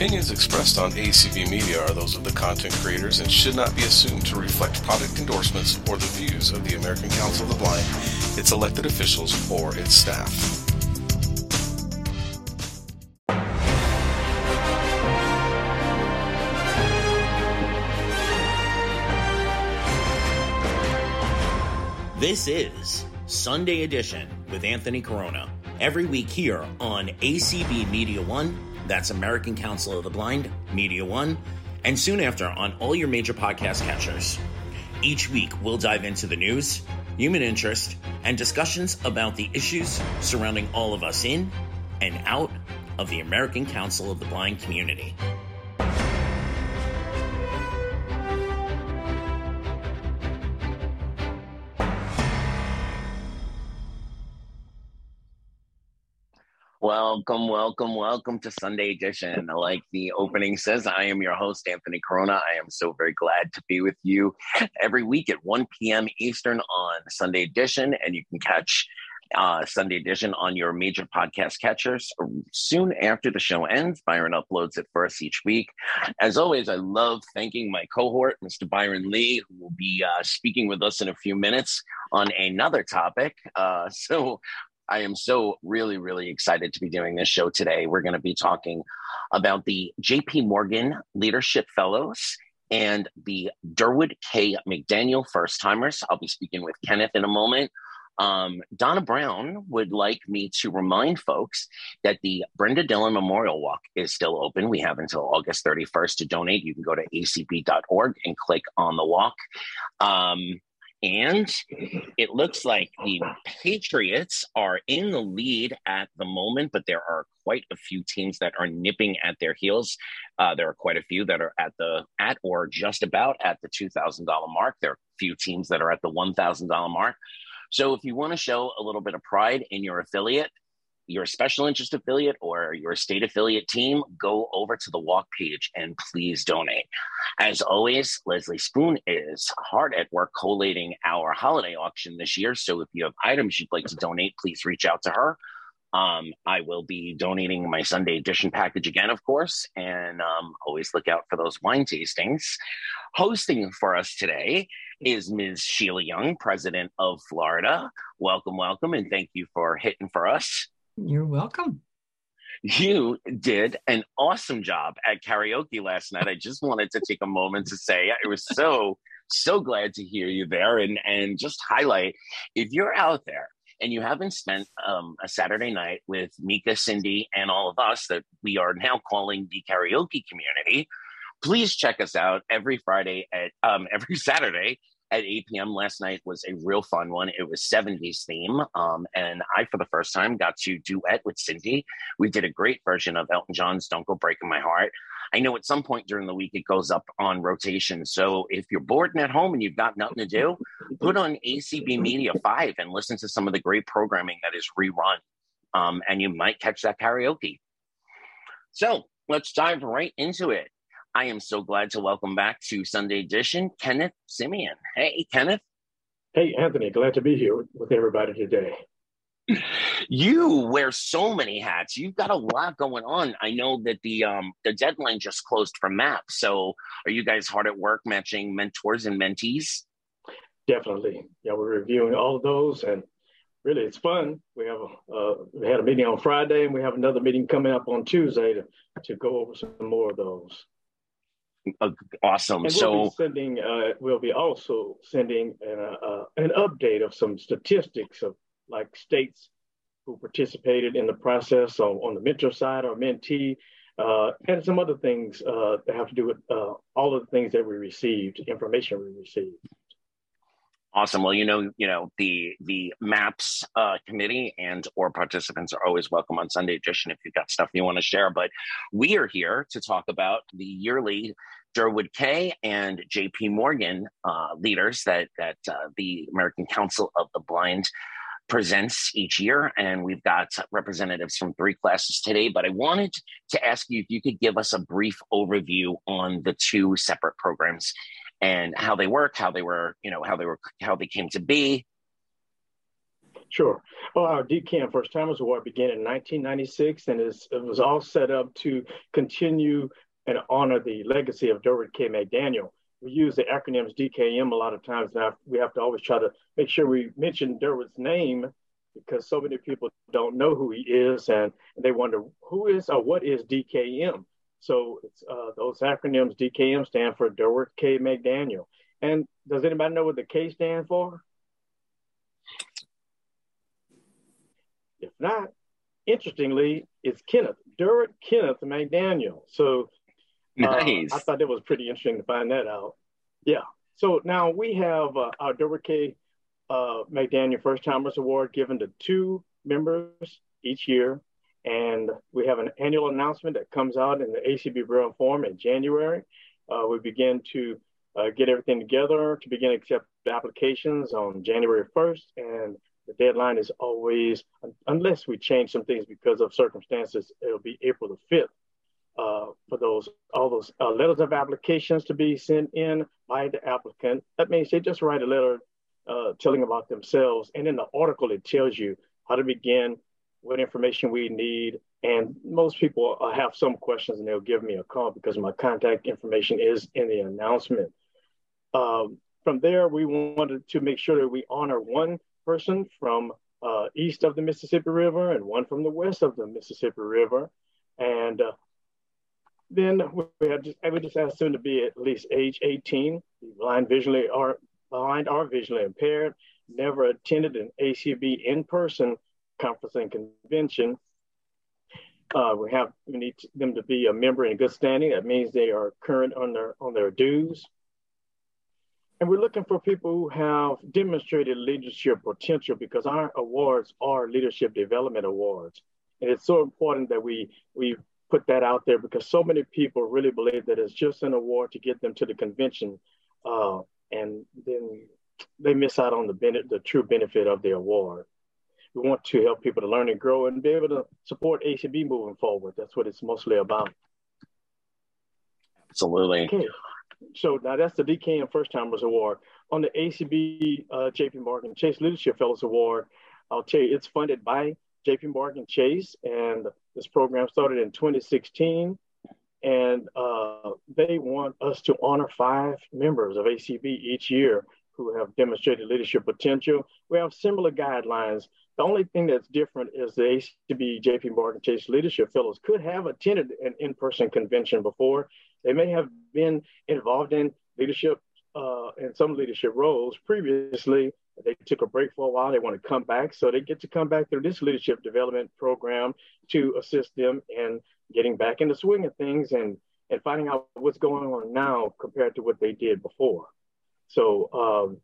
opinions expressed on ACB Media are those of the content creators and should not be assumed to reflect product endorsements or the views of the American Council of the Blind, its elected officials, or its staff. This is Sunday Edition with Anthony Corona. Every week here on ACB Media One, that's American Council of the Blind, Media One, and soon after on all your major podcast catchers. Each week, we'll dive into the news, human interest, and discussions about the issues surrounding all of us in and out of the American Council of the Blind community. Welcome, welcome, welcome to Sunday Edition. Like the opening says, I am your host, Anthony Corona. I am so very glad to be with you every week at 1 p.m. Eastern on Sunday Edition. And you can catch uh, Sunday Edition on your major podcast catchers soon after the show ends. Byron uploads it for us each week. As always, I love thanking my cohort, Mr. Byron Lee, who will be uh, speaking with us in a few minutes on another topic. Uh, so I am so really, really excited to be doing this show today. We're going to be talking about the JP Morgan Leadership Fellows and the Durward K. McDaniel First Timers. I'll be speaking with Kenneth in a moment. Um, Donna Brown would like me to remind folks that the Brenda Dillon Memorial Walk is still open. We have until August 31st to donate. You can go to acb.org and click on the walk. Um, and it looks like the Patriots are in the lead at the moment, but there are quite a few teams that are nipping at their heels. Uh, there are quite a few that are at the at or just about at the two thousand dollar mark. There are a few teams that are at the one thousand dollar mark. So if you want to show a little bit of pride in your affiliate, your special interest affiliate or your state affiliate team, go over to the walk page and please donate. As always, Leslie Spoon is hard at work collating our holiday auction this year. So if you have items you'd like to donate, please reach out to her. Um, I will be donating my Sunday edition package again, of course, and um, always look out for those wine tastings. Hosting for us today is Ms. Sheila Young, president of Florida. Welcome, welcome, and thank you for hitting for us. You're welcome. You did an awesome job at karaoke last night. I just wanted to take a moment to say I was so, so glad to hear you there and, and just highlight if you're out there and you haven't spent um, a Saturday night with Mika, Cindy, and all of us that we are now calling the karaoke community, please check us out every Friday at um, every Saturday at 8 p.m. last night was a real fun one. It was 70s theme. Um, and I, for the first time, got to duet with Cindy. We did a great version of Elton John's Don't Go Breaking My Heart. I know at some point during the week it goes up on rotation. So if you're bored and at home and you've got nothing to do, put on ACB Media 5 and listen to some of the great programming that is rerun. Um, and you might catch that karaoke. So let's dive right into it. I am so glad to welcome back to Sunday Edition Kenneth Semien. Hey, Kenneth. Hey, Anthony. Glad to be here with everybody today. You wear so many hats. You've got a lot going on. I know that the um, the deadline just closed for MAP. So, are you guys hard at work matching mentors and mentees? Definitely. Yeah, we're reviewing all of those, and really, it's fun. We have a uh, we had a meeting on Friday, and we have another meeting coming up on Tuesday to to go over some more of those. Uh, awesome. And so we'll be sending, uh, we'll be also sending an, uh, an update of some statistics of like states who participated in the process on, on the mentor side or mentee, uh, and some other things uh, that have to do with uh, all of the things that we received, information we received. Awesome. Well, you know, you know the the MAPS uh, committee and or participants are always welcome on Sunday edition if you've got stuff you want to share. But we are here to talk about the yearly Durward K and J.P. Morgan uh, leaders that that uh, the American Council of the Blind presents each year, and we've got representatives from three classes today. But I wanted to ask you if you could give us a brief overview on the two separate programs and how they work, how they were, you know, how they were, how they came to be. Sure. Well, our DKM First Timers Award began in 1996 and it was all set up to continue and honor the legacy of Durward K. McDaniel. We use the acronyms DKM a lot of times now. We have to always try to make sure we mention Durward's name because so many people don't know who he is and they wonder who is or what is DKM. So it's uh, those acronyms DKM stand for Durward K. McDaniel. And does anybody know what the K stand for? If not, interestingly, it's Kenneth, Durward Kenneth McDaniel. So uh. I thought it was pretty interesting to find that out. Yeah. So now we have uh, our Durward K. Uh, McDaniel First Timers Award given to two members each year. And we have an annual announcement that comes out in the ACB Braille Forum in January. Uh, we begin to uh, get everything together to begin accept applications on January 1st. And the deadline is always, unless we change some things because of circumstances, it'll be April the 5th. Uh, for those all those uh, letters of applications to be sent in by the applicant. That means they just write a letter uh, telling about themselves, and in the article it tells you how to begin, what information we need, and most people uh, have some questions, and they'll give me a call because my contact information is in the announcement. Um, from there, we wanted to make sure that we honor one person from uh, east of the Mississippi River and one from the west of the Mississippi River. And uh, then we have just, I would just ask them to be at least age 18, blind visually or blind or visually impaired, never attended an ACB in-person conference and convention. Uh, we have we need them to be a member in good standing. That means they are current on their on their dues. And we're looking for people who have demonstrated leadership potential because our awards are leadership development awards. And it's so important that we we put that out there because so many people really believe that it's just an award to get them to the convention, uh, and then they miss out on the benefit, the true benefit of the award. We want to help people to learn and grow and be able to support ACB moving forward. That's what it's mostly about. Absolutely. Okay. So now that's the DKM First Timers Award. On the ACB uh, JP Morgan Chase Leadership Fellows Award, I'll tell you it's funded by JP Morgan Chase, and this program started in 2016. And uh, they want us to honor five members of ACB each year who have demonstrated leadership potential. We have similar guidelines. The only thing that's different is the ACB JP Morgan Chase Leadership Fellows could have attended an in person convention before. They may have been involved in leadership uh, in some leadership roles previously, they took a break for a while. They want to come back. So they get to come back through this leadership development program to assist them in getting back in the swing of things and, and finding out what's going on now compared to what they did before. So um,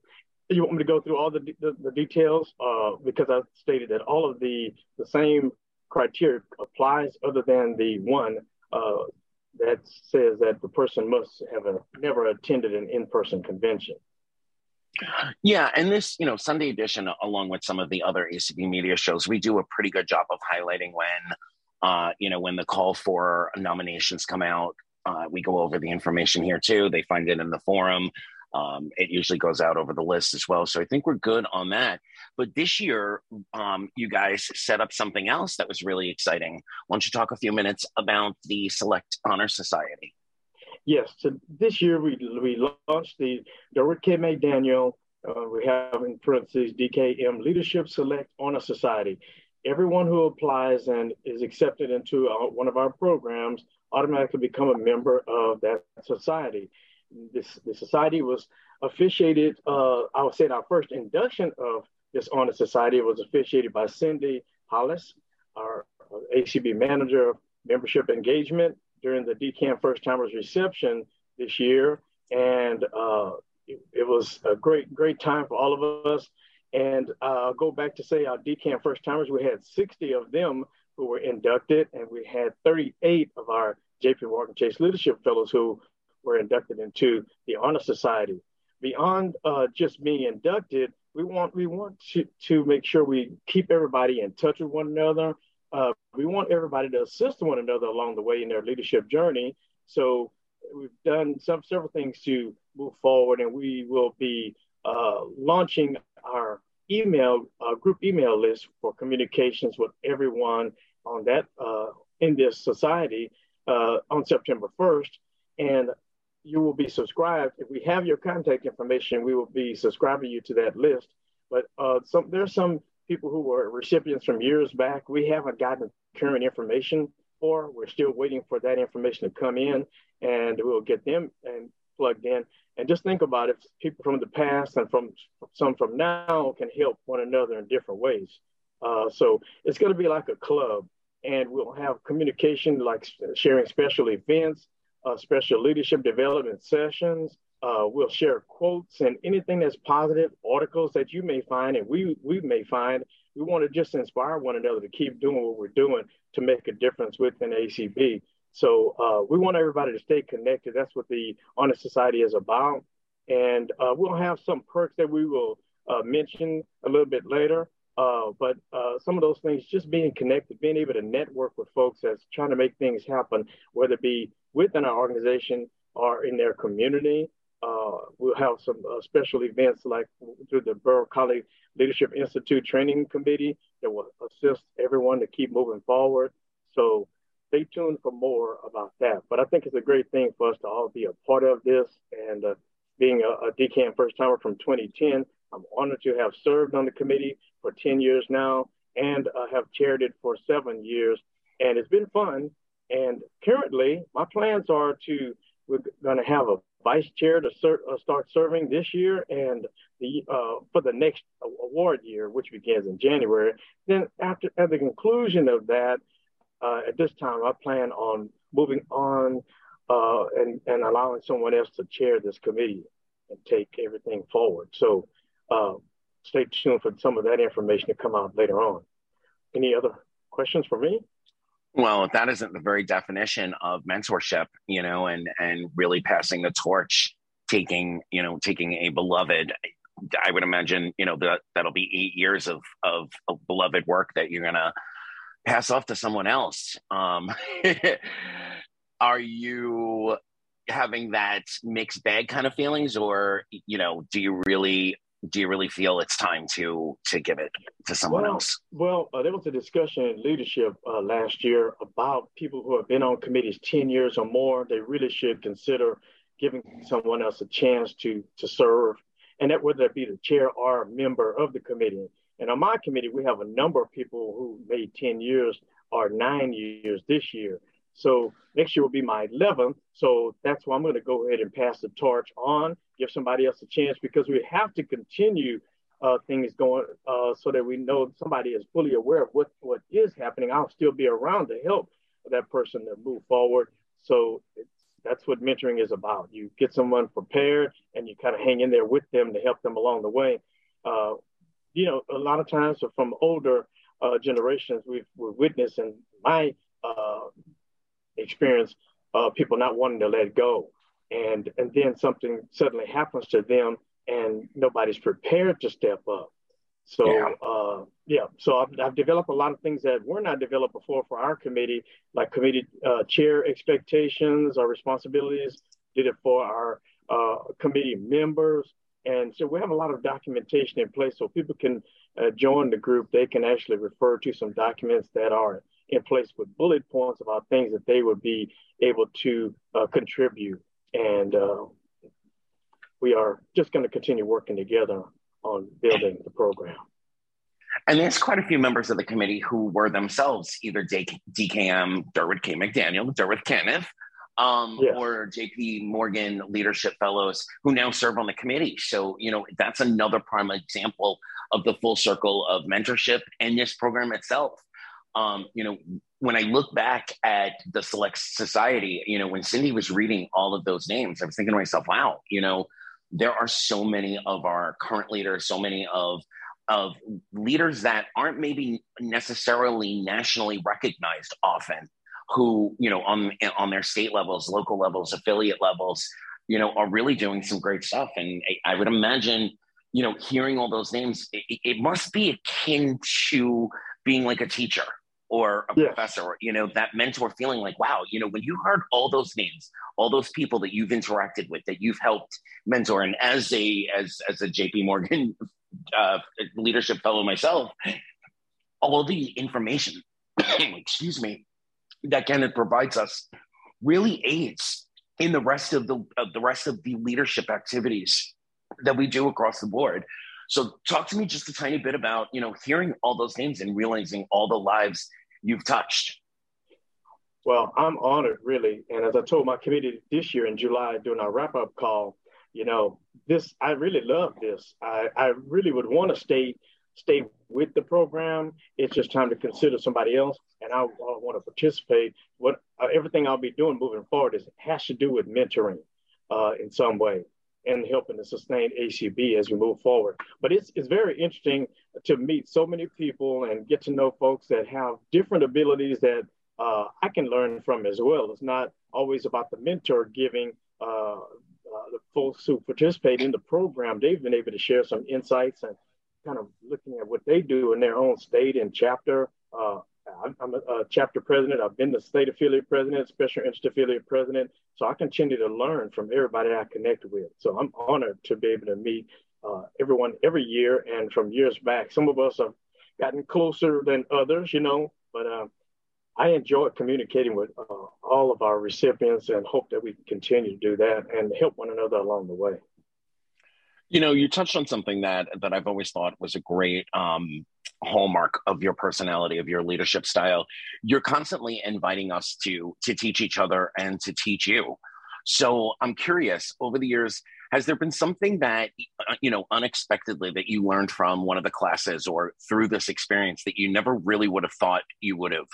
you want me to go through all the, the, the details? Uh, because I stated that all of the, the same criteria applies other than the one uh, that says that the person must have a, never attended an in-person convention. Yeah, and this, you know, Sunday edition, along with some of the other ACB media shows, we do a pretty good job of highlighting when, uh, you know, when the call for nominations come out. Uh, we go over the information here too. They find it in the forum. Um, it usually goes out over the list as well. So I think we're good on that. But this year, um, you guys set up something else that was really exciting. Why don't you talk a few minutes about the Select Honor Society? Yes, so this year we, we launched the Durward K. McDaniel, uh, we have in parentheses DKM Leadership Select Honor Society. Everyone who applies and is accepted into our, one of our programs automatically become a member of that society. This the society was officiated. Uh, I would say our first induction of this honor society was officiated by Cindy Hollis, our ACB manager of membership engagement during the DKM First Timers reception this year. And uh, it, it, was a great, great time for all of us. And uh, I'll go back to say our DKM First Timers, we had 60 of them who were inducted, and we had 38 of our JP Morgan Chase Leadership Fellows who were inducted into the Honor Society. Beyond uh, just being inducted, we want we want to, to make sure we keep everybody in touch with one another uh, we want everybody to assist one another along the way in their leadership journey. So we've done some several things to move forward, and we will be uh, launching our email uh, group email list for communications with everyone on that uh, in this society uh, on September 1st, and you will be subscribed. If we have your contact information, we will be subscribing you to that list. But uh, some there's some people who were recipients from years back. We haven't gotten current information for. We're still waiting for that information to come in, and we'll get them and plugged in. And just think about if people from the past and from some from now can help one another in different ways. Uh, so it's going to be like a club, and we'll have communication like sharing special events, uh, special leadership development sessions. Uh, we'll share quotes and anything that's positive, articles that you may find and we we may find. We want to just inspire one another to keep doing what we're doing to make a difference within ACB. So uh, we want everybody to stay connected. That's what the Honor Society is about. And uh, we'll have some perks that we will uh, mention a little bit later. Uh, but uh, some of those things, just being connected, being able to network with folks that's trying to make things happen, whether it be within our organization or in their community. Uh, we'll have some special events like through the Borough College Leadership Institute Training Committee that will assist everyone to keep moving forward. So stay tuned for more about that. But I think it's a great thing for us to all be a part of this. And uh, being a, a DKM first timer from 2010, I'm honored to have served on the committee for 10 years now and uh, have chaired it for seven years. And it's been fun. And currently, my plans are to, we're going to have a vice chair to ser- uh, start serving this year and the uh, for the next award year, which begins in January. Then after at the conclusion of that, uh, at this time, I plan on moving on uh, and, and allowing someone else to chair this committee and take everything forward. So uh, stay tuned for some of that information to come out later on. Any other questions for me? Well, that isn't the very definition of mentorship, you know, and and really passing the torch, taking you know taking a beloved. I would imagine you know that that'll be eight years of of, of beloved work that you're gonna pass off to someone else. Um, are you having that mixed bag kind of feelings, or you know, do you really do you really feel it's time to to give it to someone well, else? Well, uh, there was a discussion in leadership uh, last year about people who have been on committees ten years or more. They really should consider giving someone else a chance to to serve, and that whether it be the chair or a member of the committee. And on my committee, we have a number of people who made 10 years or nine years this year. So next year will be my 11th. So that's why I'm going to go ahead and pass the torch on, give somebody else a chance because we have to continue uh, things going uh, so that we know somebody is fully aware of what, what is happening. I'll still be around to help that person to move forward. So that's what mentoring is about. You get someone prepared and you kind of hang in there with them to help them along the way. Uh, you know, a lot of times from older uh, generations, we've, we've witnessed in my uh, experience, uh, people not wanting to let go. And, and then something suddenly happens to them and nobody's prepared to step up. So, yeah, uh, yeah. so I've, I've, developed a lot of things that were not developed before for our committee, like committee uh, chair expectations or responsibilities, did it for our uh, committee members. And so we have a lot of documentation in place so people can uh, join the group. They can actually refer to some documents that are in place with bullet points about things that they would be able to uh, contribute. And uh, we are just going to continue working together on building the program. And there's quite a few members of the committee who were themselves either DKM, Durward K. McDaniel, Durward Kenneth, um, yes. or JP Morgan Leadership Fellows who now serve on the committee. So, you know, that's another prime example of the full circle of mentorship and this program itself. Um, you know, when I look back at the Select Society, you know, when Cindy was reading all of those names, I was thinking to myself, wow, you know, there are so many of our current leaders, so many of of leaders that aren't maybe necessarily nationally recognized often who you know on on their state levels local levels affiliate levels you know are really doing some great stuff. And i, would imagine you know hearing all those names it, it, must be akin to being like a teacher or a professor you know that mentor feeling like wow you know when you heard all those names all those people that you've interacted with that you've helped mentor and as a as as a jp morgan uh, leadership fellow myself, all the information, excuse me, that Kenneth provides us really aids in the rest of the uh, the rest of the leadership activities that we do across the board. So talk to me just a tiny bit about, you know, hearing all those names and realizing all the lives you've touched. Well, I'm honored, really. And as I told my committee this year in July during our wrap up call, you know, this, I really love this. I, I really would want to stay, stay with the program. It's just time to consider somebody else. And I, I want to participate. What uh, everything I'll be doing moving forward is has to do with mentoring uh, in some way and helping to sustain ACB as we move forward. But it's, it's very interesting to meet so many people and get to know folks that have different abilities that uh, I can learn from as well. It's not always about the mentor giving uh, uh, the folks who participate in the program. They've been able to share some insights and kind of looking at what they do in their own state and chapter. I'm a, a, chapter president. I've been the state affiliate president, special interest affiliate president. So I continue to learn from everybody I connect with. So I'm honored to be able to meet uh, everyone every year and from years back. Some of us have gotten closer than others, you know, but uh, I enjoy communicating with uh, all of our recipients and hope that we can continue to do that and help one another along the way. You know, you touched on something that that I've always thought was a great um, hallmark of your personality, of your leadership style. You're constantly inviting us to to teach each other and to teach you. So I'm curious. Over the years, has there been something that uh, you know unexpectedly that you learned from one of the classes or through this experience that you never really would have thought you would have?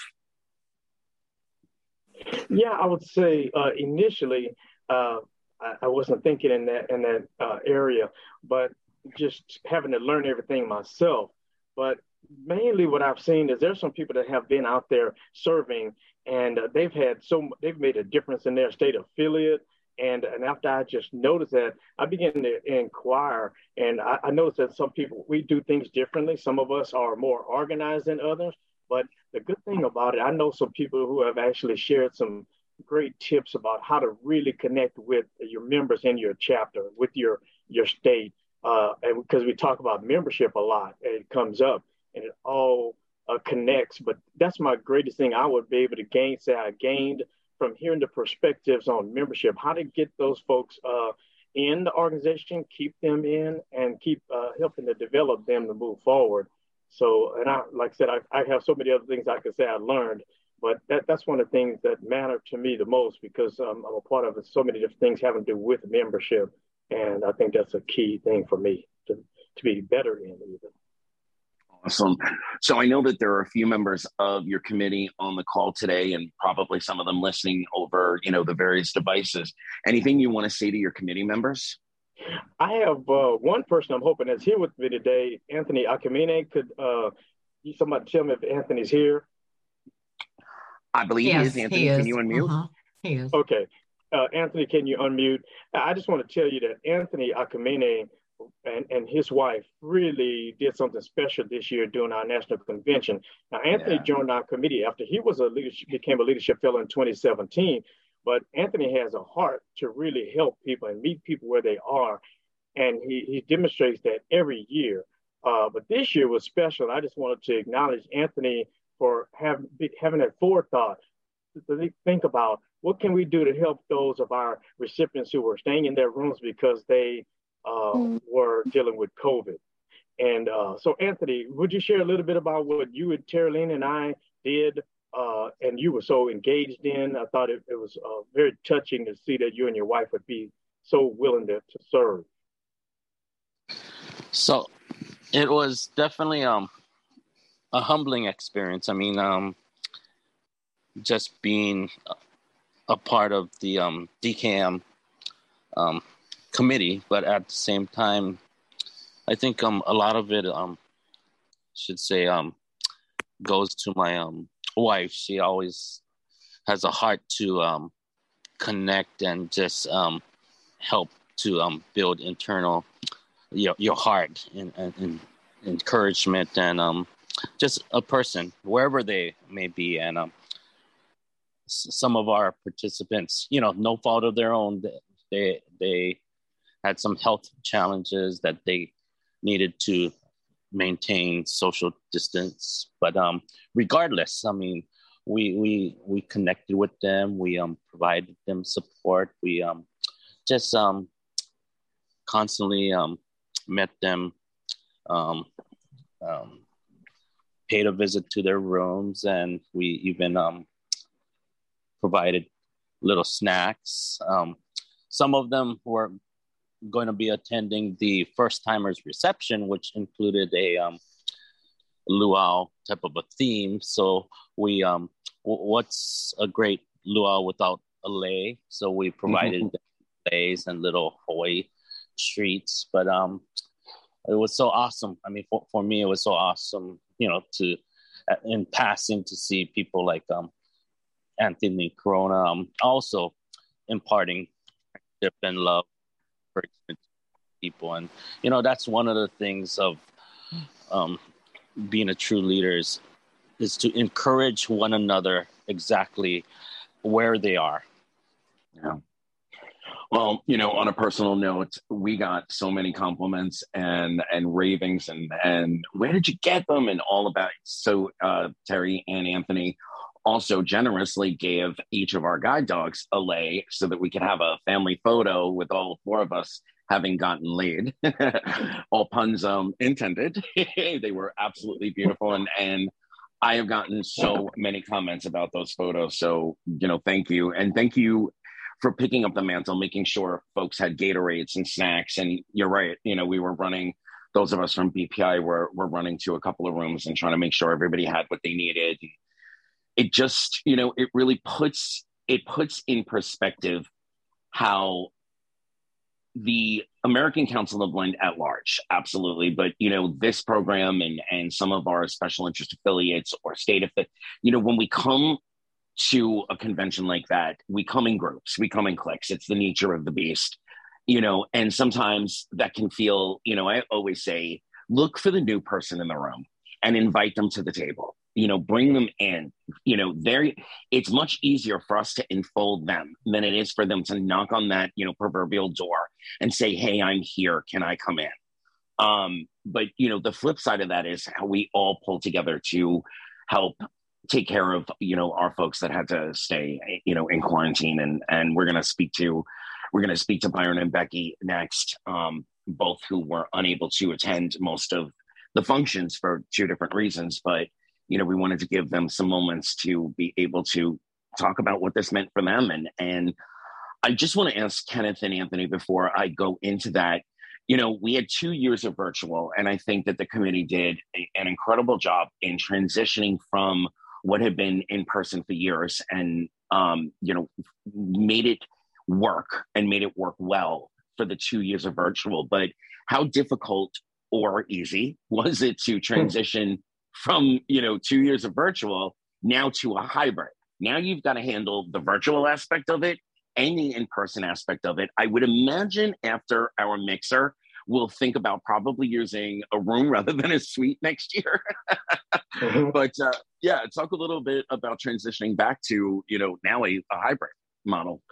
Yeah, I would say uh, initially uh, I, I, wasn't thinking in that in that uh, area, but just having to learn everything myself. But mainly, what I've seen is there's some people that have been out there serving, and uh, they've had so they've made a difference in their state affiliate. And, and after I just noticed that, I began to inquire, and I, I noticed that some people we do things differently. Some of us are more organized than others. But the good thing about it, I know some people who have actually shared some great tips about how to really connect with your members in your chapter, with your your state, uh, and because we talk about membership a lot, it comes up, and it all uh, connects. But that's my greatest thing I would be able to gain. Say I gained from hearing the perspectives on membership, how to get those folks uh, in the organization, keep them in, and keep uh, helping to develop them to move forward. So, and I, like I said, I, I have so many other things I could say I learned, but that, that's one of the things that matter to me the most because um, I'm a part of so many different things having to do with membership. And I think that's a key thing for me to, to be better in even. Awesome. So I know that there are a few members of your committee on the call today, and probably some of them listening over, you know, the various devices. Anything you want to say to your committee members? I have uh, one person I'm hoping is here with me today, Anthony Akamine. Could uh, somebody tell me if Anthony's here? I believe yes, he is. Anthony, he is. can you unmute? Uh-huh. He is. Okay. Uh, Anthony, can you unmute? I just want to tell you that Anthony Akamine and, and his wife really did something special this year during our national convention. Now, Anthony yeah. joined our committee after he was a leadership, became a leadership fellow in 2017. But Anthony has a heart to really help people and meet people where they are. And he, he demonstrates that every year. Uh, but this year was special. I just wanted to acknowledge Anthony for have, having that forethought to think about what can we do to help those of our recipients who were staying in their rooms because they uh, mm. were dealing with COVID. And uh, so, Anthony, would you share a little bit about what you and Terralyn and I did uh, and you were so engaged in. I thought it, it was uh, very touching to see that you and your wife would be so willing to, to serve. So it was definitely um, a humbling experience. I mean, um, just being a part of the um, um, committee, but at the same time, I think um, a lot of it um, should say um, goes to my um, wife, she always has a heart to um, connect and just um, help to um, build internal your your heart and, and, and encouragement and um, just a person wherever they may be and um, some of our participants you know no fault of their own they they had some health challenges that they needed to maintain social distance. But um, regardless, I mean, we we we connected with them. We um provided them support. We um just um constantly um met them. Um, um, paid a visit to their rooms, and we even um provided little snacks. Um, some of them were going to be attending the first timers reception, which included a um, luau type of a theme. So we, um, w- what's a great luau without a lei? So we provided mm-hmm. leis and little Hawaii treats. But um, it was so awesome. I mean, for, for me, it was so awesome, you know, to in passing to see people like um, Anthony Corona um, also imparting friendship and love for people. And, you know, that's one of the things of um, being a true leader is, is to encourage one another exactly where they are. Yeah. Well, you know, on a personal note, we got so many compliments and and ravings and and where did you get them and all about so uh, Terry and Anthony also generously gave each of our guide dogs a lei so that we could have a family photo with all four of us having gotten laid. all puns um, intended. they were absolutely beautiful. And, and I have gotten so many comments about those photos. So, you know, thank you. And thank you for picking up the mantle, making sure folks had Gatorades and snacks. And you're right, you know, we were running, those of us from BPI were, were running to a couple of rooms and trying to make sure everybody had what they needed it just you know it really puts it puts in perspective how the American Council of Blind at large, absolutely. But you know, this program and and some of our special interest affiliates or state affiliates, you know, when we come to a convention like that, we come in groups, we come in cliques. It's the nature of the beast, you know. And sometimes that can feel, you know, I always say, look for the new person in the room and invite them to the table you know bring them in you know there it's much easier for us to enfold them than it is for them to knock on that you know proverbial door and say hey i'm here can i come in um but you know the flip side of that is how we all pull together to help take care of you know our folks that had to stay you know in quarantine and and we're going to speak to we're going to speak to byron and becky next um both who were unable to attend most of the functions for two different reasons but you know, we wanted to give them some moments to be able to talk about what this meant for them. And and I just want to ask Kenneth and Anthony before I go into that. You know, we had two years of virtual, and I think that the committee did a, an incredible job in transitioning from what had been in person for years and um, you know made it work and made it work well for the two years of virtual. But how difficult or easy was it to transition from you know two years of virtual now to a hybrid? Now you've got to handle the virtual aspect of it and the in-person aspect of it. I would imagine after our mixer we'll think about probably using a room rather than a suite next year mm-hmm. but uh, yeah talk a little bit about transitioning back to you know now a, a hybrid model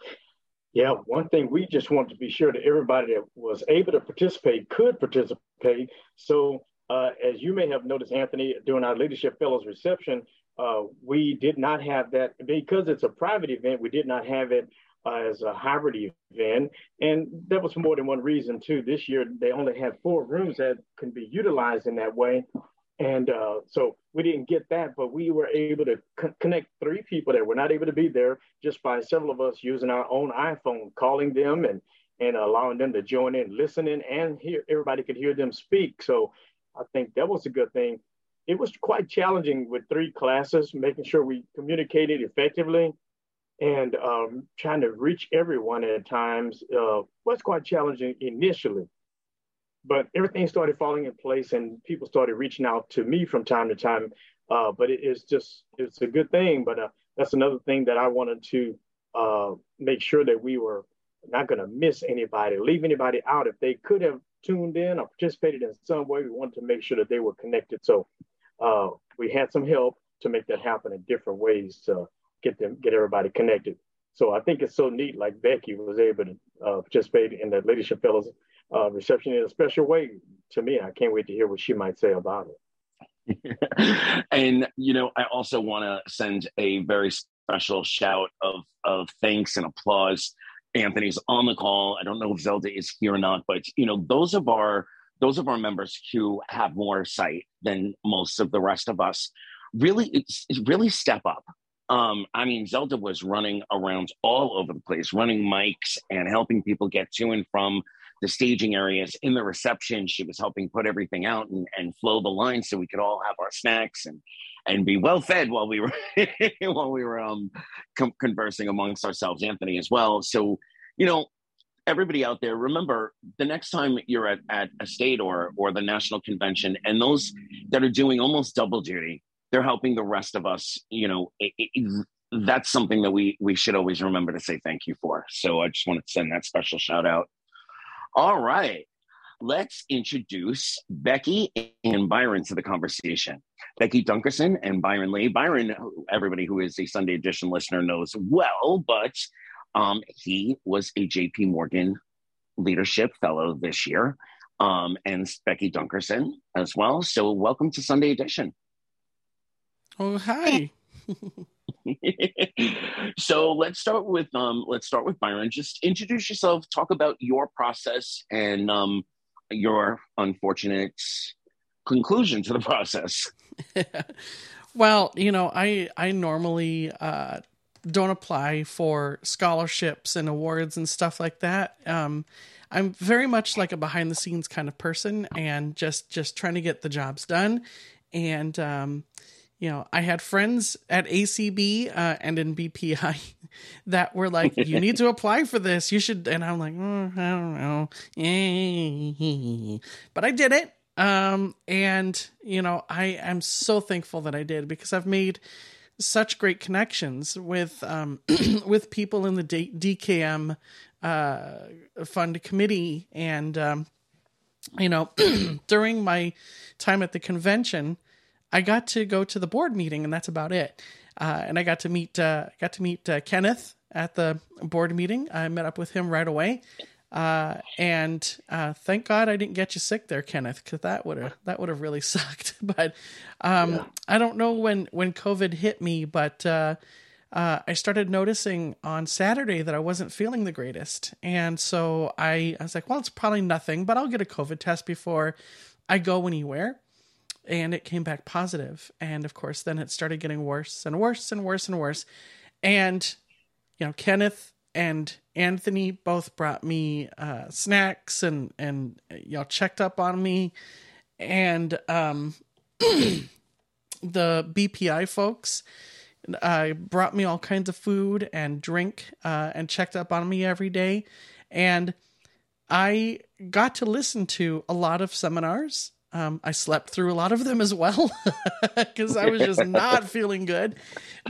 yeah, one thing we just want to be sure that everybody that was able to participate could participate. So uh, as you may have noticed, Anthony, during our Leadership Fellows reception, uh, we did not have that because it's a private event. We did not have it uh, as a hybrid event, and that was more than one reason too. This year, they only had four rooms that can be utilized in that way, and uh, so we didn't get that. But we were able to co- connect three people that were not able to be there just by several of us using our own iPhone, calling them and and allowing them to join in, listening, and hear everybody could hear them speak. So I think that was a good thing. It was quite challenging with three classes, making sure we communicated effectively and um, trying to reach everyone at times uh, was quite challenging initially. But everything started falling in place and people started reaching out to me from time to time. Uh, but it is just, it's a good thing. But uh, that's another thing that I wanted to uh, make sure that we were not going to miss anybody, leave anybody out. If they could have tuned in or participated in some way. We wanted to make sure that they were connected. So uh, we had some help to make that happen in different ways get them, get everybody connected. So I think it's so neat, like Becky was able to uh, participate in the Leadership Fellows uh, reception in a special way, to me. I can't wait to hear what she might say about it. and you know, I also want to send a very special shout of of thanks and applause. Anthony's on the call. I don't know if Zelda is here or not, but you know, those of our those of our members who have more sight than most of the rest of us really really step up um, I mean, Zelda was running around all over the place, running mics and helping people get to and from the staging areas. In the reception, she was helping put everything out and, and flow the line so we could all have our snacks and and be well fed while we were while we were um, com- conversing amongst ourselves. Anthony as well. So, you know, everybody out there, remember the next time you're at, at a state or or the national convention, and those that are doing almost double duty they're helping the rest of us you know it, it, that's something that we we should always remember to say thank you for. So i just wanted to send that special shout out. All right. Let's introduce becky and byron to the conversation. Becky dunkerson and byron lee. Byron everybody who is a sunday edition listener knows well but um, he was a jp morgan leadership fellow this year um, and becky dunkerson as well. So welcome to sunday edition Oh, hi. so let's start with um let's start with Byron. Just introduce yourself, talk about your process and um your unfortunate conclusion to the process. well, you know, I I normally uh don't apply for scholarships and awards and stuff like that. Um I'm very much like a behind the scenes kind of person and just just trying to get the jobs done and um you know, I had friends at ACB uh, and in BPI that were like, "You need to apply for this. You should." And I'm like, oh, "I don't know," but I did it. Um, and you know, I am so thankful that I did because I've made such great connections with um, with people in the D- DKM uh, fund committee, and um, you know, during my time at the convention I got to go to the board meeting, and that's about it. Uh, and I got to meet uh, got to meet uh, Kenneth at the board meeting. I met up with him right away, uh, and uh, thank God I didn't get you sick there, Kenneth, because that would have that would have really sucked. but um, yeah. I don't know when when COVID hit me, but uh, I started noticing on Saturday that I wasn't feeling the greatest, and so I I was like, well, it's probably nothing, but I'll get a COVID test before I go anywhere and it came back positive. And of course then it started getting worse and worse and worse and worse. And you know kenneth and anthony both brought me uh, snacks and and y'all checked up on me. And um the bpi folks uh, brought me all kinds of food and drink uh, and checked up on me every day. And i got to listen to a lot of seminars um, I slept through a lot of them as well because I was just not feeling good.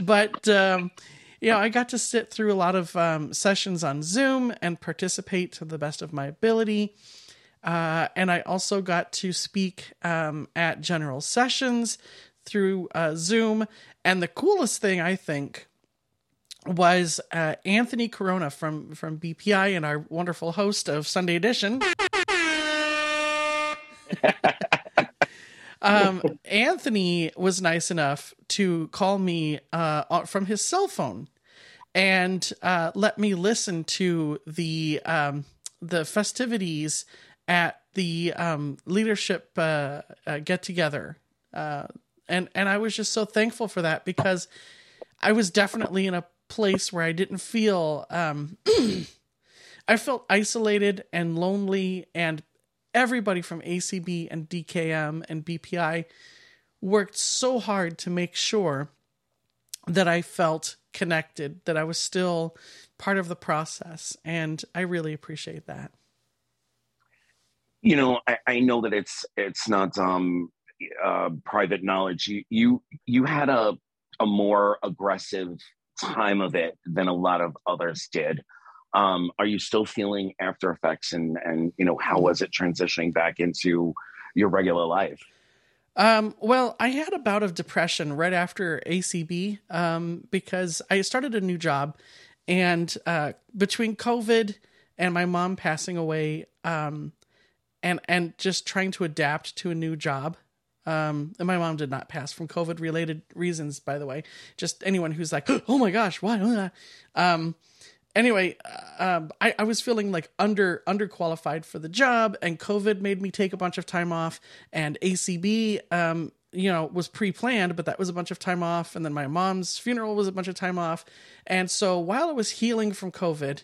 But, um, you know, I got to sit through a lot of um, sessions on Zoom and participate to the best of my ability. Uh, and I also got to speak um, at general sessions through uh, Zoom. And the coolest thing, I think, was uh, Anthony Corona from, from BPI and our wonderful host of Sunday Edition. um, Anthony was nice enough to call me uh, from his cell phone and uh, let me listen to the um, the festivities at the um, leadership uh, uh get together, uh, and and I was just so thankful for that because I was definitely in a place where I didn't feel. Um, I felt isolated and lonely and everybody from ACB and DKM and BPI worked so hard to make sure that I felt connected, that I was still part of the process. And I really appreciate that. You know, I, I know that it's it's not um, uh, private knowledge. You you you had a a more aggressive time of it than a lot of others did. Um, are you still feeling after effects and and you know how was it transitioning back into your regular life? Um, well, I had a bout of depression right after ACB um, because I started a new job, and uh, between COVID and my mom passing away, um, and and just trying to adapt to a new job. Um, and my mom did not pass from COVID related reasons, by the way. Just anyone who's like, oh my gosh, why? Um, anyway, um, I, I was feeling like under underqualified for the job, and COVID made me take a bunch of time off. And ACB, um, you know, was pre planned, but that was a bunch of time off. And then my mom's funeral was a bunch of time off. And so while I was healing from COVID,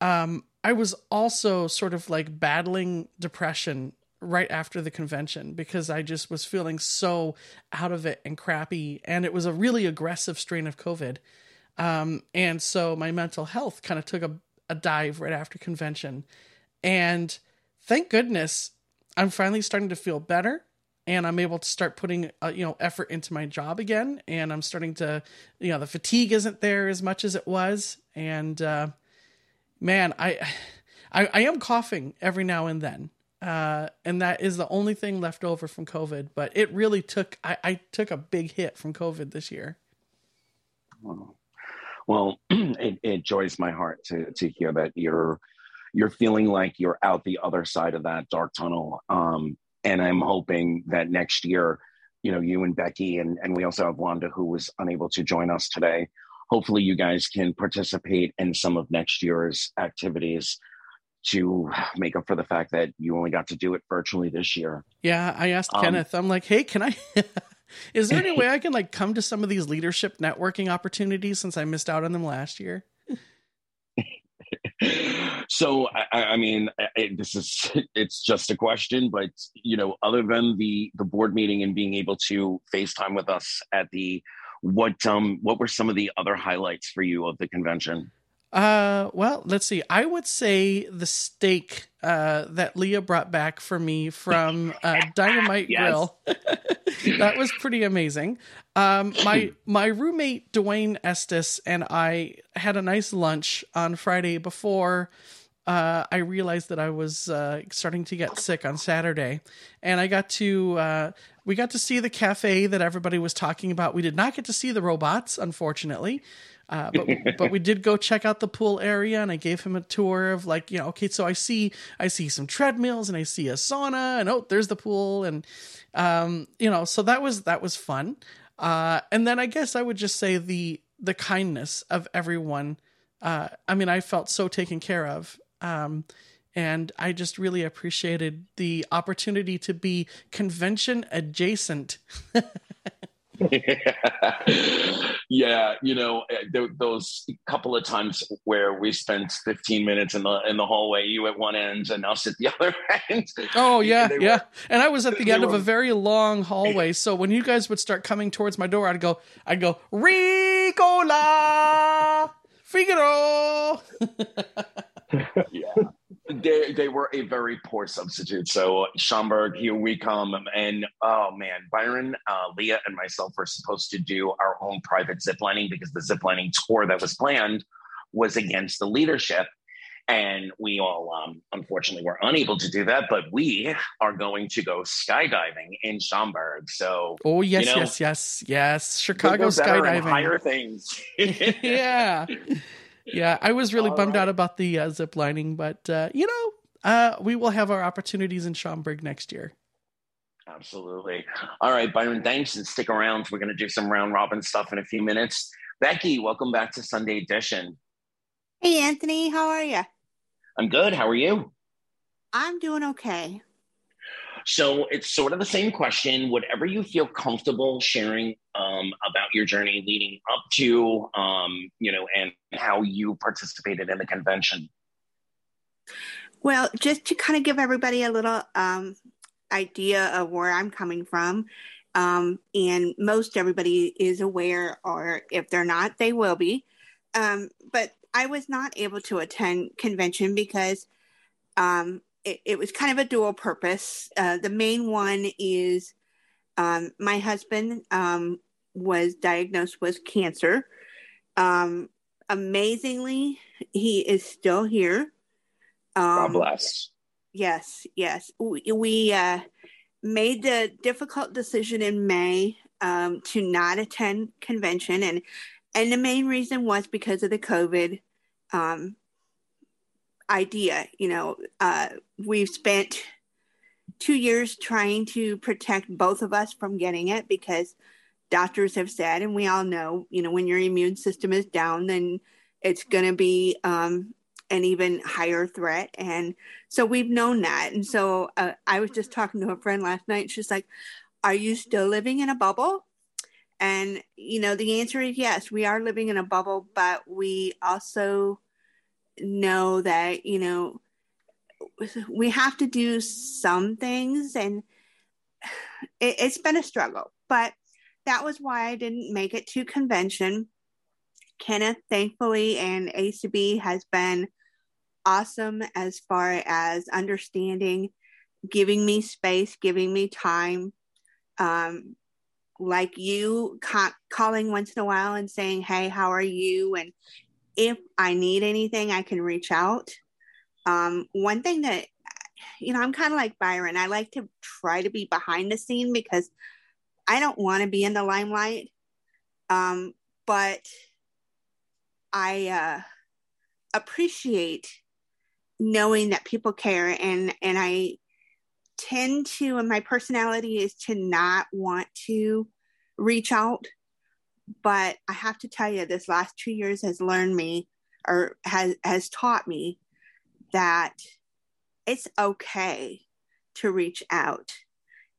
um, I was also sort of like battling depression right after the convention because I just was feeling so out of it and crappy. And it was a really aggressive strain of COVID. Um, and so my mental health kind of took a, a dive right after convention. And thank goodness I'm finally starting to feel better and I'm able to start putting uh, you know effort into my job again and I'm starting to you know the fatigue isn't there as much as it was and uh, man I, I I am coughing every now and then uh, and that is the only thing left over from COVID. But it really took I, I took a big hit from COVID this year. Well, it, it joys my heart to to hear that you're you're feeling like you're out the other side of that dark tunnel. Um, and I'm hoping that next year, you know, you and Becky and and we also have Wanda who was unable to join us today. Hopefully, you guys can participate in some of next year's activities to make up for the fact that you only got to do it virtually this year. Yeah, I asked um, Kenneth. I'm like, "Hey, can I Is there any way I can like come to some of these leadership networking opportunities since I missed out on them last year?" so I, I mean, this is it's just a question, but you know, other than the the board meeting and being able to FaceTime with us at the what um what were some of the other highlights for you of the convention? Uh, well, let's see. I would say the steak uh, that Leah brought back for me from uh, Dynamite Grill. That was pretty amazing. Um, my my roommate Dwayne Estes and I had a nice lunch on Friday before uh, I realized that I was uh, starting to get sick on Saturday, and I got to uh, we got to see the cafe that everybody was talking about. We did not get to see the robots, unfortunately. Uh, but but we did go check out the pool area, and I gave him a tour of like you know okay, so I see I see some treadmills, and I see a sauna, and oh, there's the pool, and um, you know, so that was that was fun. Uh, and then I guess I would just say the the kindness of everyone. Uh, I mean, I felt so taken care of. Um, and I just really appreciated the opportunity to be convention adjacent. yeah, you know, eh, those couple of times where we spent 15 minutes in the in the hallway, you at one end and us at the other end. Oh yeah, were, yeah. And I was at the end were, of a very long hallway, so when you guys would start coming towards my door, I'd go, I'd go, Ricola, Figaro. yeah they they were a very poor substitute. So Schaumburg, here we come, and oh man, Byron, uh, Leah, and myself were supposed to do our own private ziplining because the ziplining tour that was planned was against the leadership, and we all um, unfortunately were unable to do that. But we are going to go skydiving in Schaumburg. So oh yes, you know, yes, yes, yes, Chicago skydiving, higher things. yeah yeah, I was really All bummed right. out about the uh, zip lining, but uh, you know, uh, we will have our opportunities in Schaumburg next year. Absolutely. All right, Byron, thanks, and stick around. We're going to do some round robin stuff in a few minutes. Becky, welcome back to Sunday Edition. Hey, Anthony, how are you? I'm good. How are you? I'm doing okay. So it's sort of the same question. Whatever you feel comfortable sharing um, about your journey leading up to, um, you know, and how you participated in the convention. Well, just to kind of give everybody a little um, idea of where I'm coming from, um, and most everybody is aware, or if they're not, they will be. Um, but I was not able to attend convention because um, it, it was kind of a dual purpose. Uh, the main one is um, my husband um, was diagnosed with cancer. Um, amazingly, he is still here. God um, bless. Yes, yes. We, we uh, made the difficult decision in May um, to not attend convention, and and the main reason was because of the COVID um, idea. You know, uh, we've spent two years trying to protect both of us from getting it because doctors have said, and we all know, you know, when your immune system is down, then it's going to be um, an even higher threat. And so we've known that. And so uh, I was just talking to a friend last night. She's like, Are you still living in a bubble? And, you know, the answer is yes, we are living in a bubble, but we also know that, you know, we have to do some things and it, it's been a struggle but that was why i didn't make it to convention. Kenneth thankfully and acb has been awesome as far as understanding giving me space giving me time. Um, like you ca- calling once in a while and saying hey how are you? and if i need anything i can reach out um, one thing that, you know, I'm kind of like Byron. I like to try to be behind the scene because I don't want to be in the limelight. Um, but I uh, appreciate knowing that people care and and I tend to and my personality is to not want to reach out but I have to tell you this last 2 years has learned me or has has taught me that it's okay to reach out.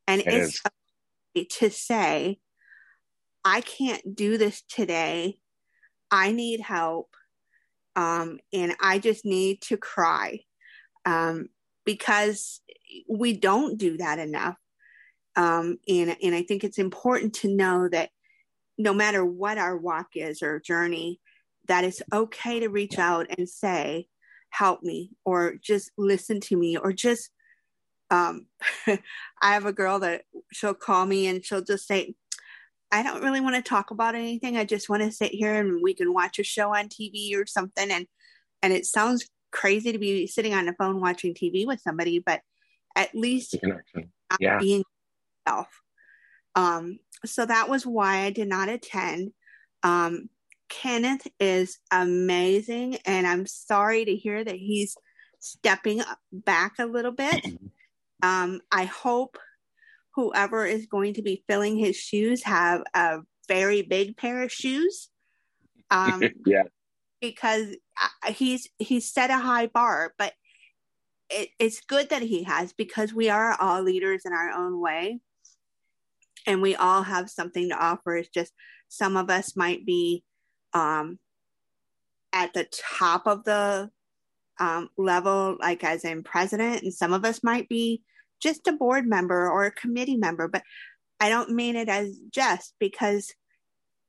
And it it's okay to say i can't do this today. I need help. Um, and i just need to cry. Um, because we don't do that enough. Um, and, and i think it's important to know that no matter what our walk is or journey that it's okay to reach out and say help me or just listen to me or just um i have a girl that she'll call me and she'll just say i don't really want to talk about anything. I just want to sit here and we can watch a show on tv or something. And and it sounds crazy to be sitting on the phone watching tv with somebody but at least yeah. being self um so that was why i did not attend um Kenneth is amazing, and I'm sorry to hear that he's stepping back a little bit. Um, I hope whoever is going to be filling his shoes have a very big pair of shoes. Um, yeah, because he's he's set a high bar, but it, it's good that he has because we are all leaders in our own way, and we all have something to offer. It's just some of us might be um, at the top of the um, level, like as in president, and some of us might be just a board member or a committee member, but I don't mean it as just because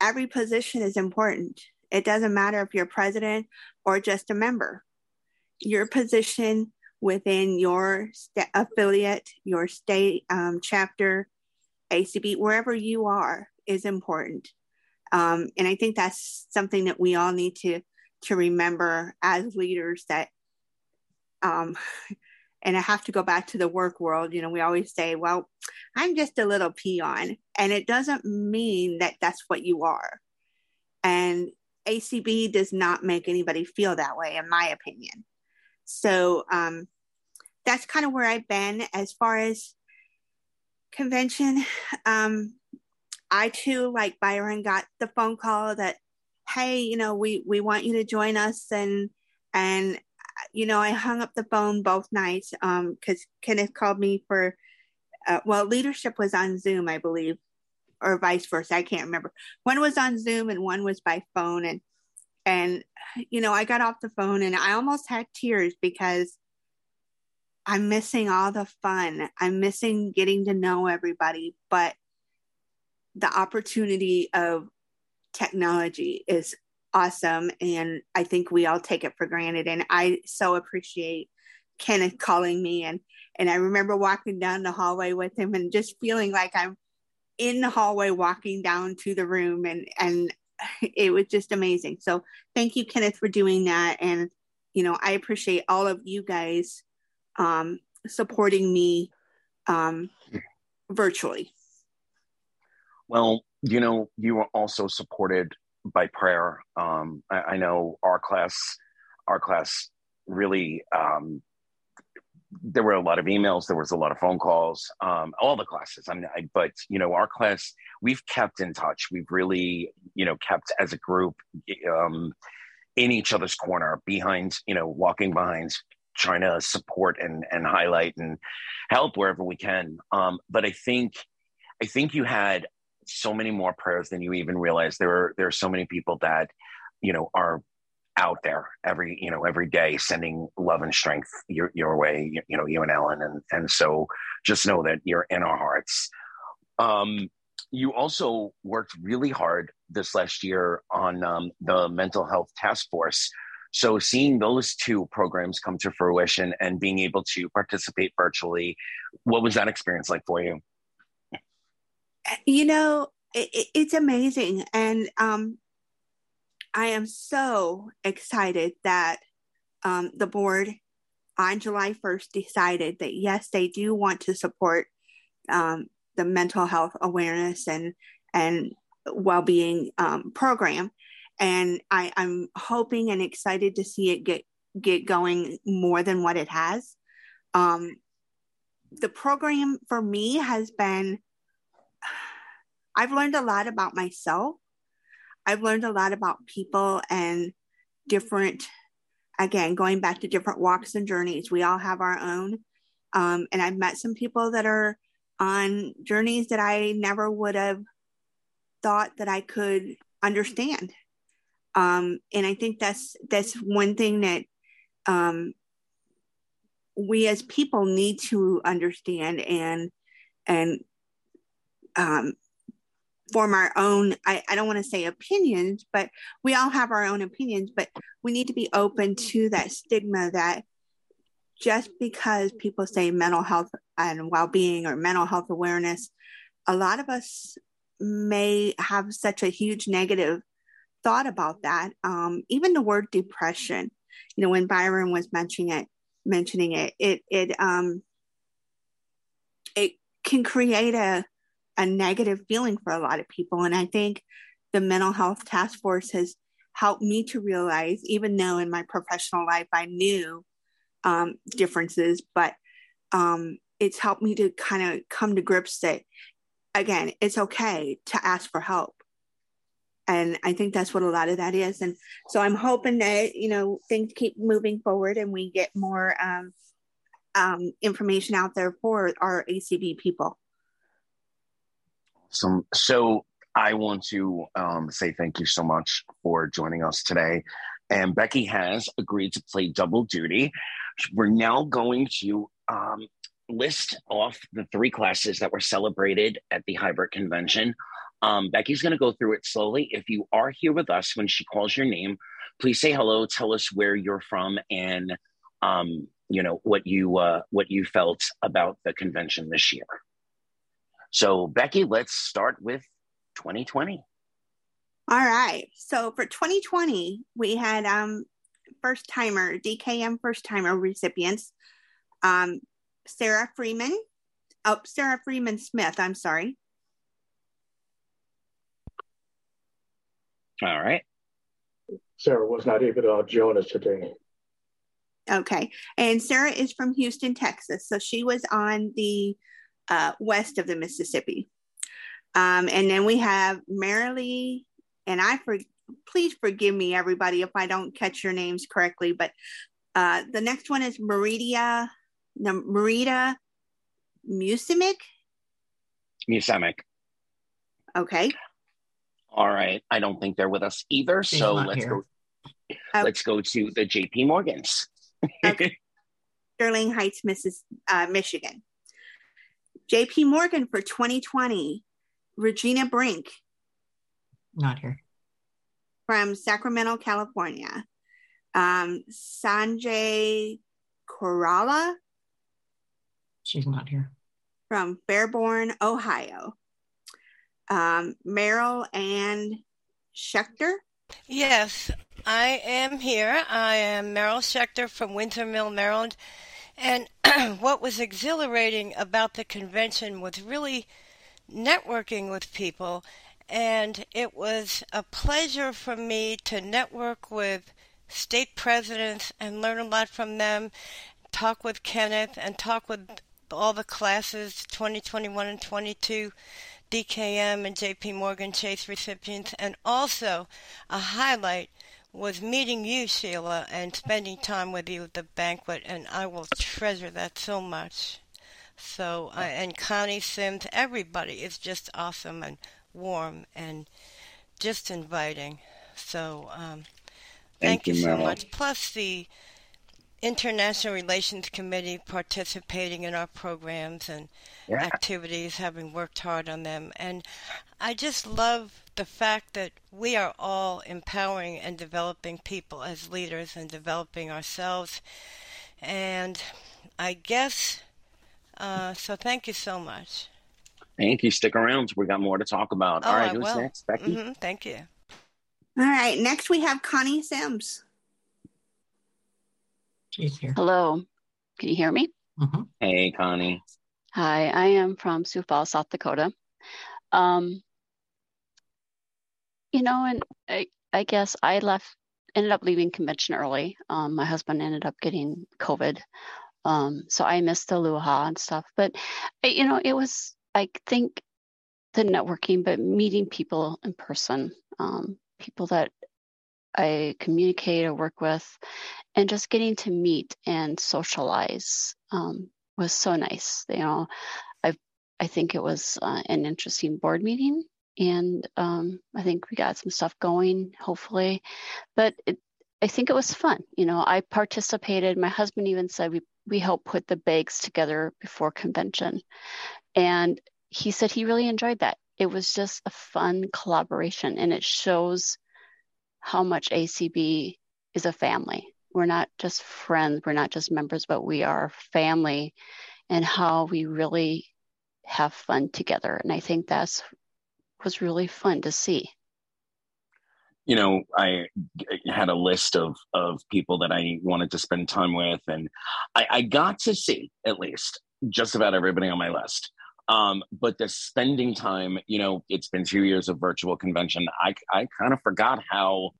every position is important. It doesn't matter if you're president or just a member. Your position within your st- affiliate, your state um, chapter, ACB, wherever you are, is important. Um, and I think that's something that we all need to to remember as leaders that um, and I have to go back to the work world. You know, we always say, well, I'm just a little peon. And it doesn't mean that that's what you are. And ACB does not make anybody feel that way, in my opinion. So um, that's kind of where I've been as far as convention. Um, I too, like Byron, got the phone call that, hey, you know, we we want you to join us, and and you know, I hung up the phone both nights um because Kenneth called me for, uh, well, leadership was on Zoom, I believe, or vice versa. I can't remember. One was on Zoom and one was by phone, and and you know, I got off the phone and I almost had tears because. I'm missing all the fun. I'm missing getting to know everybody, but the opportunity of technology is awesome and i think we all take it for granted and i so appreciate kenneth calling me and and i remember walking down the hallway with him and just feeling like i'm in the hallway walking down to the room and and it was just amazing so thank you kenneth for doing that and you know i appreciate all of you guys um supporting me um virtually well, you know, you were also supported by prayer. Um, I, I, know our class, our class really um, there were a lot of emails, there was a lot of phone calls, um, all the classes. I mean, I, but you know, our class, we've kept in touch. We've really, you know, kept as a group um, in each other's corner, behind, you know, walking behind, trying to support and and highlight and help wherever we can. Um, but I think, I think you had so many more prayers than you even realized. There are there are so many people that, you know, are out there every you know every day sending love and strength your, your way you, you know you and ellen and and so just know that you're in our hearts um you also worked really hard this last year on um, the mental health task force so seeing those two programs come to fruition and being able to participate virtually what was that experience like for you? You know it, it's amazing. And um I am so excited that um, the board on July 1st decided that yes, they do want to support um, the mental health awareness and and well-being um, program, and I, I'm hoping and excited to see it get get going more than what it has. Um, the program for me has been. I've learned a lot about myself I've learned a lot about people and different, again, going back to different walks and journeys. We all have our own. Um, and I've met some people that are on journeys that I never would have thought that I could understand. Um, and I think that's that's one thing that um, we as people need to understand and and um, form our own I, I don't want to say opinions but we all have our own opinions but we need to be open to that stigma that just because people say mental health and well-being or mental health awareness a lot of us may have such a huge negative thought about that um, even the word depression you know when byron was mentioning it mentioning it it it um it can create a a negative feeling for a lot of people. And I think the mental health task force has helped me to realize, even though in my professional life I knew um, differences, but um, it's helped me to kind of come to grips that, again, it's okay to ask for help. And I think that's what a lot of that is. And so I'm hoping that, you know, things keep moving forward and we get more um, um information out there for our ACB people some so I want to um, say thank you so much for joining us today. And Becky has agreed to play double duty. We're now going to um, list off the three classes that were celebrated at the hybrid convention. Um, Becky's going to go through it slowly. If you are here with us when she calls your name, please say hello. Tell us where you're from and um, you know what you uh, what you felt about the convention this year. So, Becky, let's start with 2020. All right. So for 2020, we had um, first timer, DKM first timer recipients, um, Sarah Freeman, oh, Sarah Freeman Smith, I'm sorry. All right. Sarah was not able to join us today. Okay. And Sarah is from Houston, Texas. So she was on the uh, west of the Mississippi. Um, and then we have Marilee, and I for please forgive me, everybody, if I don't catch your names correctly. But uh, the next one is Meridia, no, Merida Musimic. Musimic. Okay. All right. I don't think they're with us either. She's so let's here. go. Okay. Let's go to the JP Morgans. okay. Sterling Heights, Mrs. Uh, Michigan. JP Morgan for 2020, Regina Brink. Not here. From Sacramento, California. Um, Sanjay Korala. She's not here. From Fairborn, Ohio. Um, Meryl Ann Schechter. Yes, I am here. I am Meryl Schechter from Windsor Mill, Maryland. And what was exhilarating about the convention was really networking with people. And it was a pleasure for me to network with state presidents and learn a lot from them. talk with Kenneth and talk with all the classes 2021 and 22 DKM and JP Morgan Chase recipients and also a highlight was meeting you Sheila and spending time with you at the banquet and I will treasure that so much. So uh, and Connie Sims everybody is just awesome and warm and just inviting. So um, thank, thank, you, so much. Plus the International Relations Committee participating in our programs and yeah. activities, having worked hard on them. And I just love the fact that we are all empowering and developing people as leaders and developing ourselves. And I guess, uh, so thank you so much. Thank you. Stick around. We got more to talk about. Oh, all right, I who's will. next? Becky? Mm-hmm. Thank you. All right. Next, we have Connie Sims. She's here. Hello. Can you hear me? Mm-hmm. Hey, Connie. Hi, I am from Sioux Falls, South Dakota. Um, you know, and I, I guess I left, ended up leaving convention early. Um, my husband ended up getting COVID. Um, so I missed the luha and stuff. But, you know, it was, I think, the networking, but meeting people in person, um, people that I communicate or work with, and just getting to meet and socialize um, was so nice. You know, I I think it was uh, an interesting board meeting, and um, I think we got some stuff going. Hopefully, but it, I think it was fun. You know, I participated. My husband even said we we helped put the bags together before convention, and he said he really enjoyed that. It was just a fun collaboration, and it shows how much ACB is a family. We're not just friends, we're not just members, but we are family and how we really have fun together. And I think that's was really fun to see. You know, I had a list of of people that I wanted to spend time with, and I, I got to see at least just about everybody on my list. Um, but the spending time, you know, it's been two years of virtual convention. I, I kind of forgot how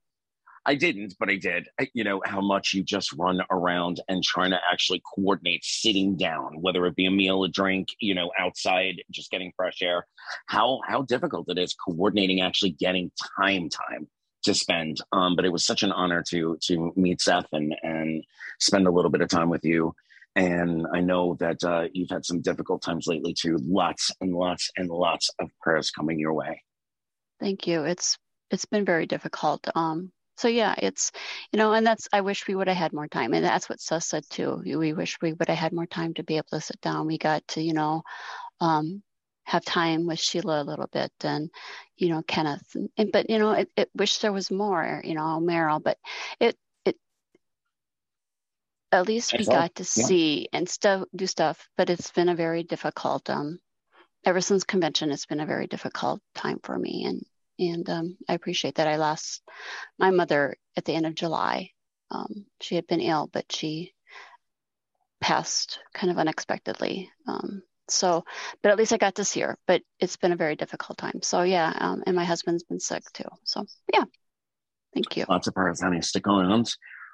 I didn't, but I did. You know how much you just run around and trying to actually coordinate sitting down, whether it be a meal, a drink, you know, outside, just getting fresh air. How how difficult it is coordinating actually getting time time to spend. Um, but it was such an honor to to meet Seth and and spend a little bit of time with you. And I know that uh, you've had some difficult times lately too. Lots and lots and lots of prayers coming your way. Thank you. It's it's been very difficult. Um, so yeah, it's you know, and that's I wish we would have had more time, and that's what Sus said too. We wish we would have had more time to be able to sit down. We got to you know um, have time with Sheila a little bit, and you know Kenneth, and, but you know, it, it wish there was more. You know, Meryl, but it at least we got to yeah. see and stuff do stuff but it's been a very difficult um ever since convention it's been a very difficult time for me and and um, i appreciate that. I lost my mother at the end of july. Um, she had been ill but she passed kind of unexpectedly. Um, so but at least i got to see her but it's been a very difficult time. So yeah um, and my husband's been sick too. So yeah. Thank you. Lots of prayers honey stick around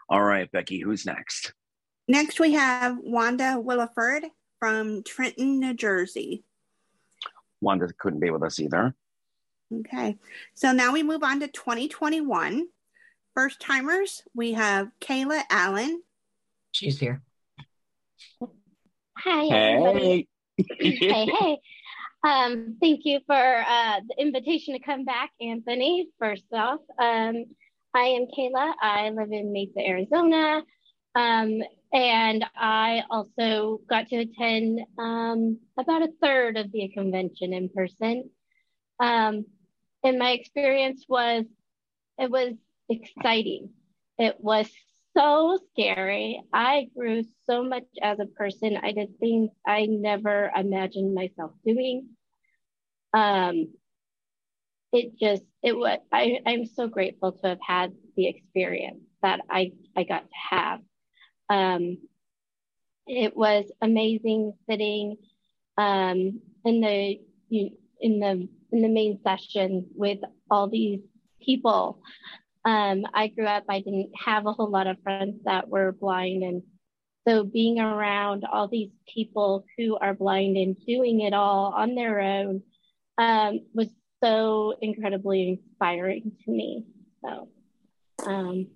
all right becky who's next Next, we have Wanda Williford from Trenton, New Jersey. Wanda couldn't be with us either. Okay. So now we move on to 2021. First timers, we have Kayla Allen. She's here. Hi, hey. hey, hey. Um, thank you for uh, the invitation to come back, Anthony. First off, um, I am Kayla. I live in Mesa, Arizona. Um, and I also got to attend um, about a third of the convention in person. Um, and my experience was, it was exciting. It was so scary. I grew so much as a person. I did things I never imagined myself doing. Um, it just, it was, I, I'm so grateful to have had the experience that I, I got to have. Um, it was amazing sitting um, in the in the in the main session with all these people. Um, I grew up. I didn't have a whole lot of friends that were blind, and So being around all these people who are blind and doing it all on their own um, was so incredibly inspiring to me. So um,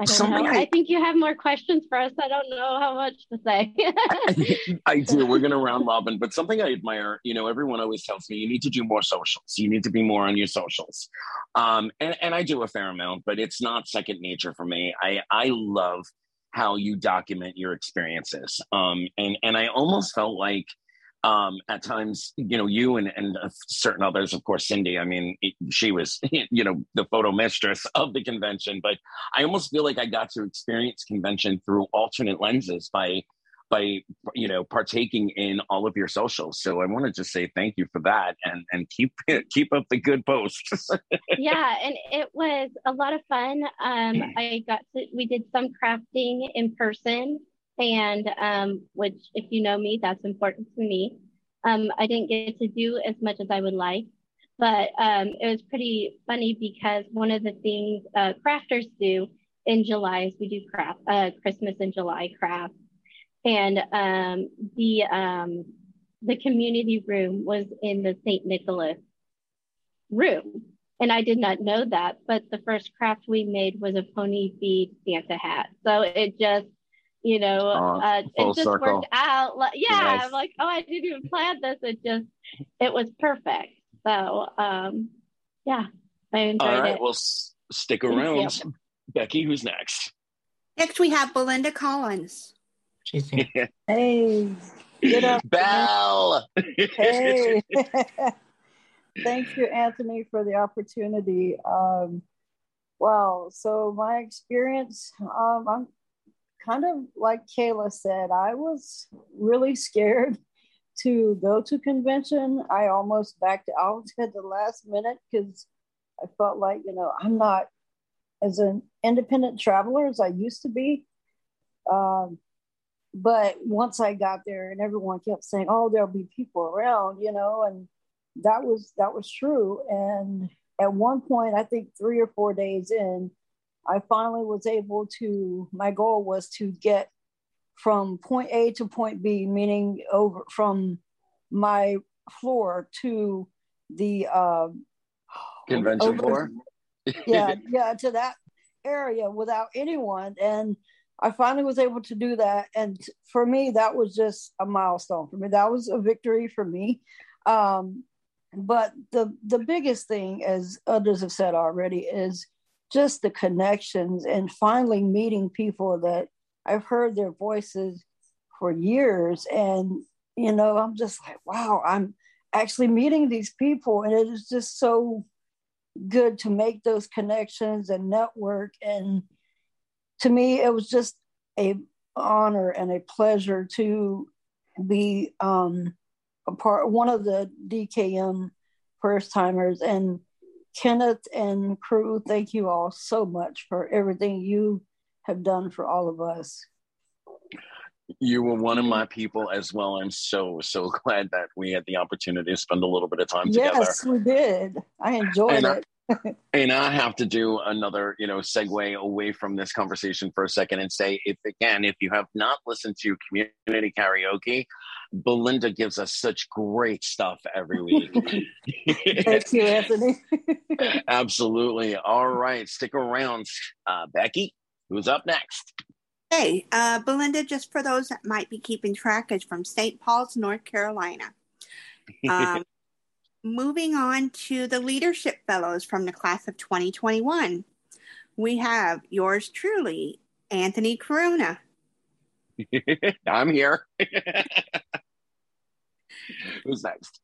I don't Something know. I, I, think you have more questions for us. I don't know how much to say. I, I, do. We're going to round robin, but something I admire, you know, everyone always tells me you need to do more socials. You need to be more on your socials. Um, and, and I do a fair amount, but it's not second nature for me. I, I love how you document your experiences. Um, and, and I almost felt like um, at times, you know, you and, and certain others, of course, Cindy, I mean, she was, you know, the photo mistress of the convention, but I almost feel like I got to experience convention through alternate lenses by, by, you know, partaking in all of your socials. So I want to just say thank you for that and, and keep, keep up the good posts. yeah. And it was a lot of fun. Um, I got to, we did some crafting in person and um, which, if you know me, that's important to me. Um, I didn't get to do as much as I would like, but um, it was pretty funny because one of the things uh, crafters do in July is we do craft uh, Christmas in July craft, and um, the um, the community room was in the St. Nicholas room. And I did not know that, but the first craft we made was a pony feed Santa hat. So it just you know, oh, uh, it just circle. worked out. Like, yeah, nice. I'm like, oh, I didn't even plan this. It just, it was perfect. So, um, yeah, I enjoyed All right, it. well, s- stick around. Becky, who's next? Next, we have Belinda Collins. She's here. hey, get up, Belle. hey, thank you, Anthony, for the opportunity. Um, wow, so my experience, um, I'm kind of like Kayla said, I was really scared to go to convention. I almost backed out at the last minute because I felt like, you know, I'm not as an independent traveler as I used to be. Um, but once I got there and everyone kept saying, oh, there'll be people around, you know, and that was that was true. And at one point, I think three or four days in, I finally was able to, my goal was to get from point A to point B, meaning over from my floor to the uh, convention over, floor. yeah, yeah, to that area without anyone. And I finally was able to do that. And for me, that was just a milestone for me. That was a victory for me. Um, but the the biggest thing, as others have said already, is just the connections and finally meeting people that I've heard their voices for years. And, you know, I'm just like, wow, I'm actually meeting these people. And it is just so good to make those connections and network. And to me, it was just a honor and a pleasure to be um, a part, one of the DKM first timers. And Kenneth and crew, thank you all so much for everything you have done for all of us. You were one of my people as well. I'm so, so glad that we had the opportunity to spend a little bit of time yes, together. Yes, we did. I enjoyed and it. I, and I have to do another, you know, segue away from this conversation for a second and say, if again, if you have not listened to community karaoke, Belinda gives us such great stuff every week. Thank you, Anthony. Absolutely. All right, stick around, uh, Becky. Who's up next? Hey, uh, Belinda. Just for those that might be keeping track, is from St. Paul's, North Carolina. Um, moving on to the leadership fellows from the class of 2021, we have yours truly, Anthony Corona. I'm here. Who's next?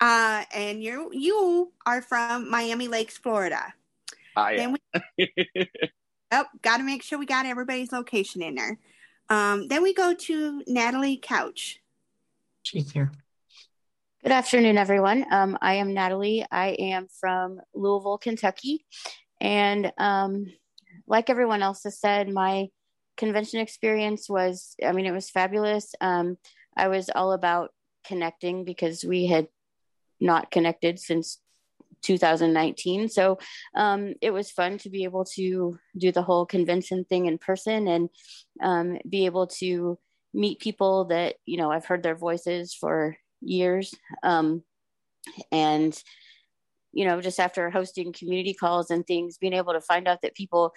Uh, and you you are from Miami Lakes, Florida. I am. We, oh, got to make sure we got everybody's location in there. Um, then we go to Natalie Couch. She's here. Good afternoon, everyone. Um, I am Natalie. I am from Louisville, Kentucky. And um, like everyone else has said, my convention experience was, I mean, it was fabulous. Um, I was all about connecting because we had not connected since 2019. So um, it was fun to be able to do the whole convention thing in person and um, be able to meet people that, you know, I've heard their voices for years. Um, and, you know, just after hosting community calls and things, being able to find out that people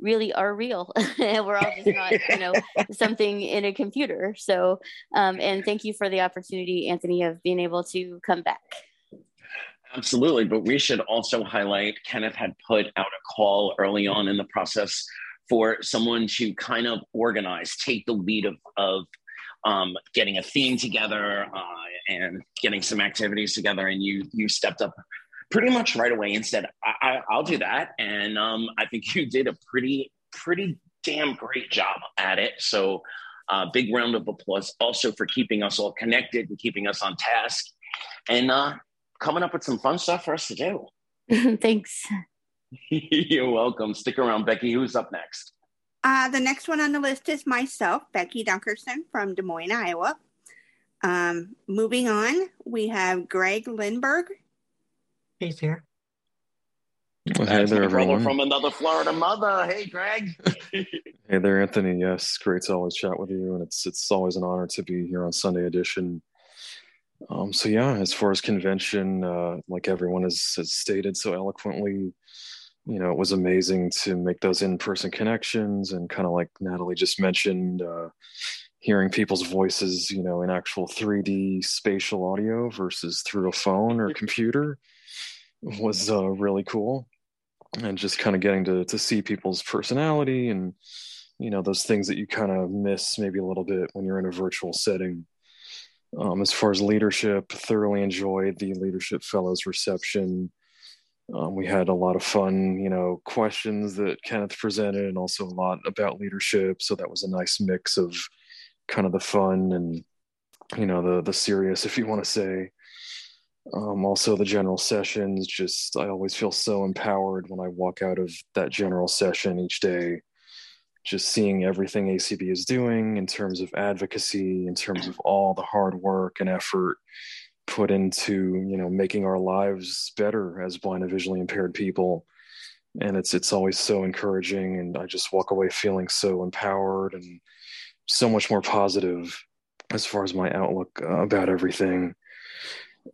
really are real. and We're all just not, you know, something in a computer. So, um, and thank you for the opportunity, Anthony, of being able to come back. Absolutely. But we should also highlight Kenneth had put out a call early on in the process for someone to kind of organize, take the lead of, of um, getting a theme together uh, and getting some activities together. And you you stepped up pretty much right away and said, I, will do that. And um, I think you did a pretty, pretty damn great job at it. So, uh, big round of applause also for keeping us all connected and keeping us on task and uh, coming up with some fun stuff for us to do. Thanks. You're welcome. Stick around, Becky. Who's up next? Uh, the next one on the list is myself, Becky Dunkerson from Des Moines, Iowa. Um, moving on, we have Greg Lindberg He's here. Well, hey there, everyone. From another Florida mother. Hey, Greg. hey there, Anthony. Yes, great to always chat with you, and it's it's always an honor to be here on Sunday Edition. Um, so yeah, as far as convention, uh, like everyone has, has stated so eloquently, you know, it was amazing to make those in-person connections, and kind of like Natalie just mentioned, uh, hearing people's voices, you know, in actual 3D spatial audio versus through a phone or computer was uh, really cool. And just kind of getting to to see people's personality and you know those things that you kind of miss maybe a little bit when you're in a virtual setting. Um, as far as leadership thoroughly enjoyed the leadership fellows reception. Um, we had a lot of fun you know questions that kenneth presented and also a lot about leadership. So that was a nice mix of kind of the fun and you know the the serious if you want to say um, also the general sessions just i always feel so empowered when i walk out of that general session each day. Just seeing everything acb is doing in terms of advocacy in terms of all the hard work and effort put into you know making our lives better as blind and visually impaired people. And it's it's always so encouraging and i just walk away feeling so empowered and so much more positive as far as my outlook uh, about everything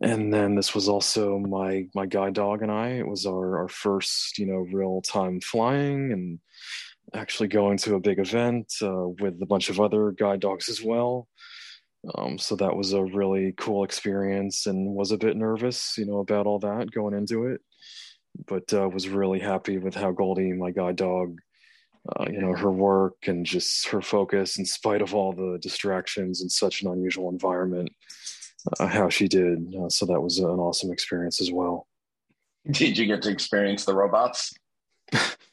and then this was also my my guide dog and I. It was our our first you know real time flying and actually going to a big event uh, with a bunch of other guide dogs as well. Um, so that was a really cool experience and was a bit nervous, you know, about all that going into it, but uh, was really happy with how Goldie, my guide dog, uh, you know, her work and just her focus in spite of all the distractions in such an unusual environment uh, how she did. Uh, so that was an awesome experience as well. Did you get to experience the robots?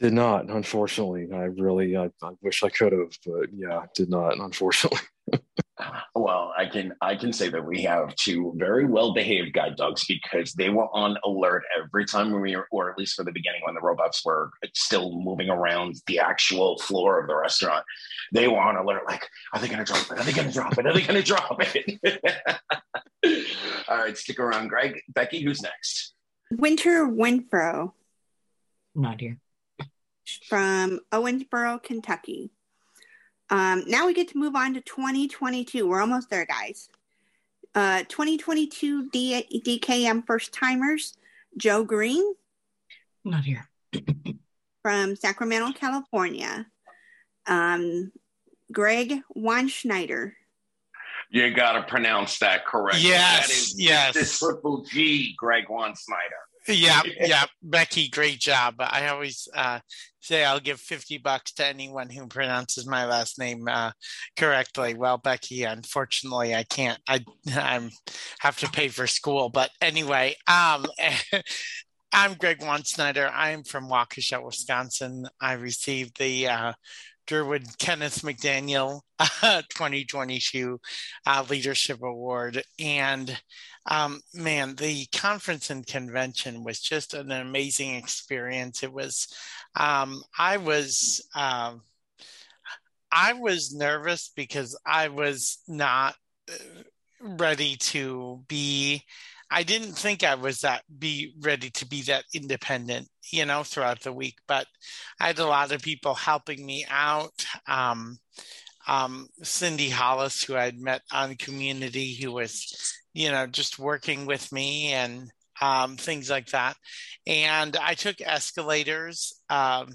did not, unfortunately. I really, I, I wish I could have, but yeah, did not, unfortunately. well, I can I can say that we have two very well behaved guide dogs because they were on alert every time we were, or at least for the beginning when the robots were still moving around the actual floor of the restaurant. They were on alert, like, are they going to drop it? Are they going to drop it? Are they going to drop it? All right, stick around, Greg. Becky, who's next? Winter Winfro. Not here. From Owensboro, Kentucky. Um, now we get to move on to 2022. We're almost there, guys. Uh, 2022 D- DKM first timers, Joe Green. Not here. from Sacramento, California. Um, Greg Weinschneider. You got to pronounce that correctly. Yes, that is yes. The triple G, Greg Weinschneider. Yeah, yeah, Becky, great job. I always uh, say I'll give fifty bucks to anyone who pronounces my last name uh, correctly. Well, Becky, unfortunately, I can't. I I'm have to pay for school, but anyway, um, I'm Greg Weinschneider. I'm from Waukesha, Wisconsin. I received the uh, Durward Kenneth McDaniel uh, 2022 uh, Leadership Award, and um, man, the conference and convention was just an amazing experience. It was, um, I was, um, I was nervous because I was not uh, ready to be I didn't think I was that be ready to be that independent, you know, throughout the week. But I had a lot of people helping me out. Um, um, Cindy Hollis, who I'd met on Community, who was, you know, just working with me and um, things like that. And I took escalators. Um,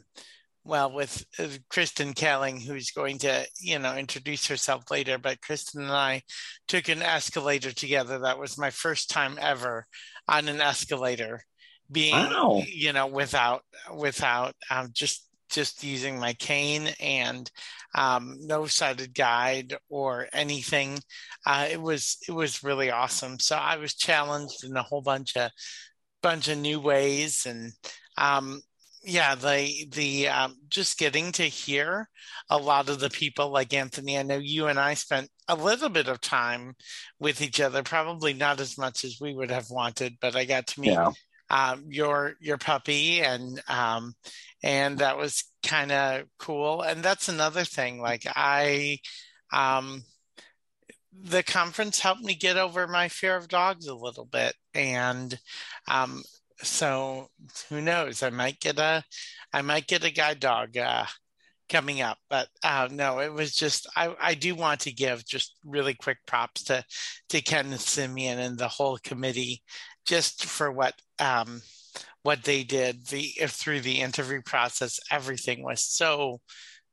well, with uh, Kristen Kelling, who's going to, you know, introduce herself later. But Kristen and I took an escalator together. That was my first time ever on an escalator, being, wow. you know, without without um, just just using my cane and um, no sighted guide or anything. Uh, it was it was really awesome. So I was challenged in a whole bunch of bunch of new ways and um, yeah the the um, just getting to hear a lot of the people like anthony i know you and i spent a little bit of time with each other probably not as much as we would have wanted but i got to meet yeah. Um, your your puppy and um, and that was kind of cool. And that's another thing like i um the conference helped me get over my fear of dogs a little bit. And um so who knows? I might get a i might get a guide dog uh coming up. But uh no it was just i i do want to give just really quick props to to ken and Semien and the whole committee just for what um what they did the if through the interview process everything was so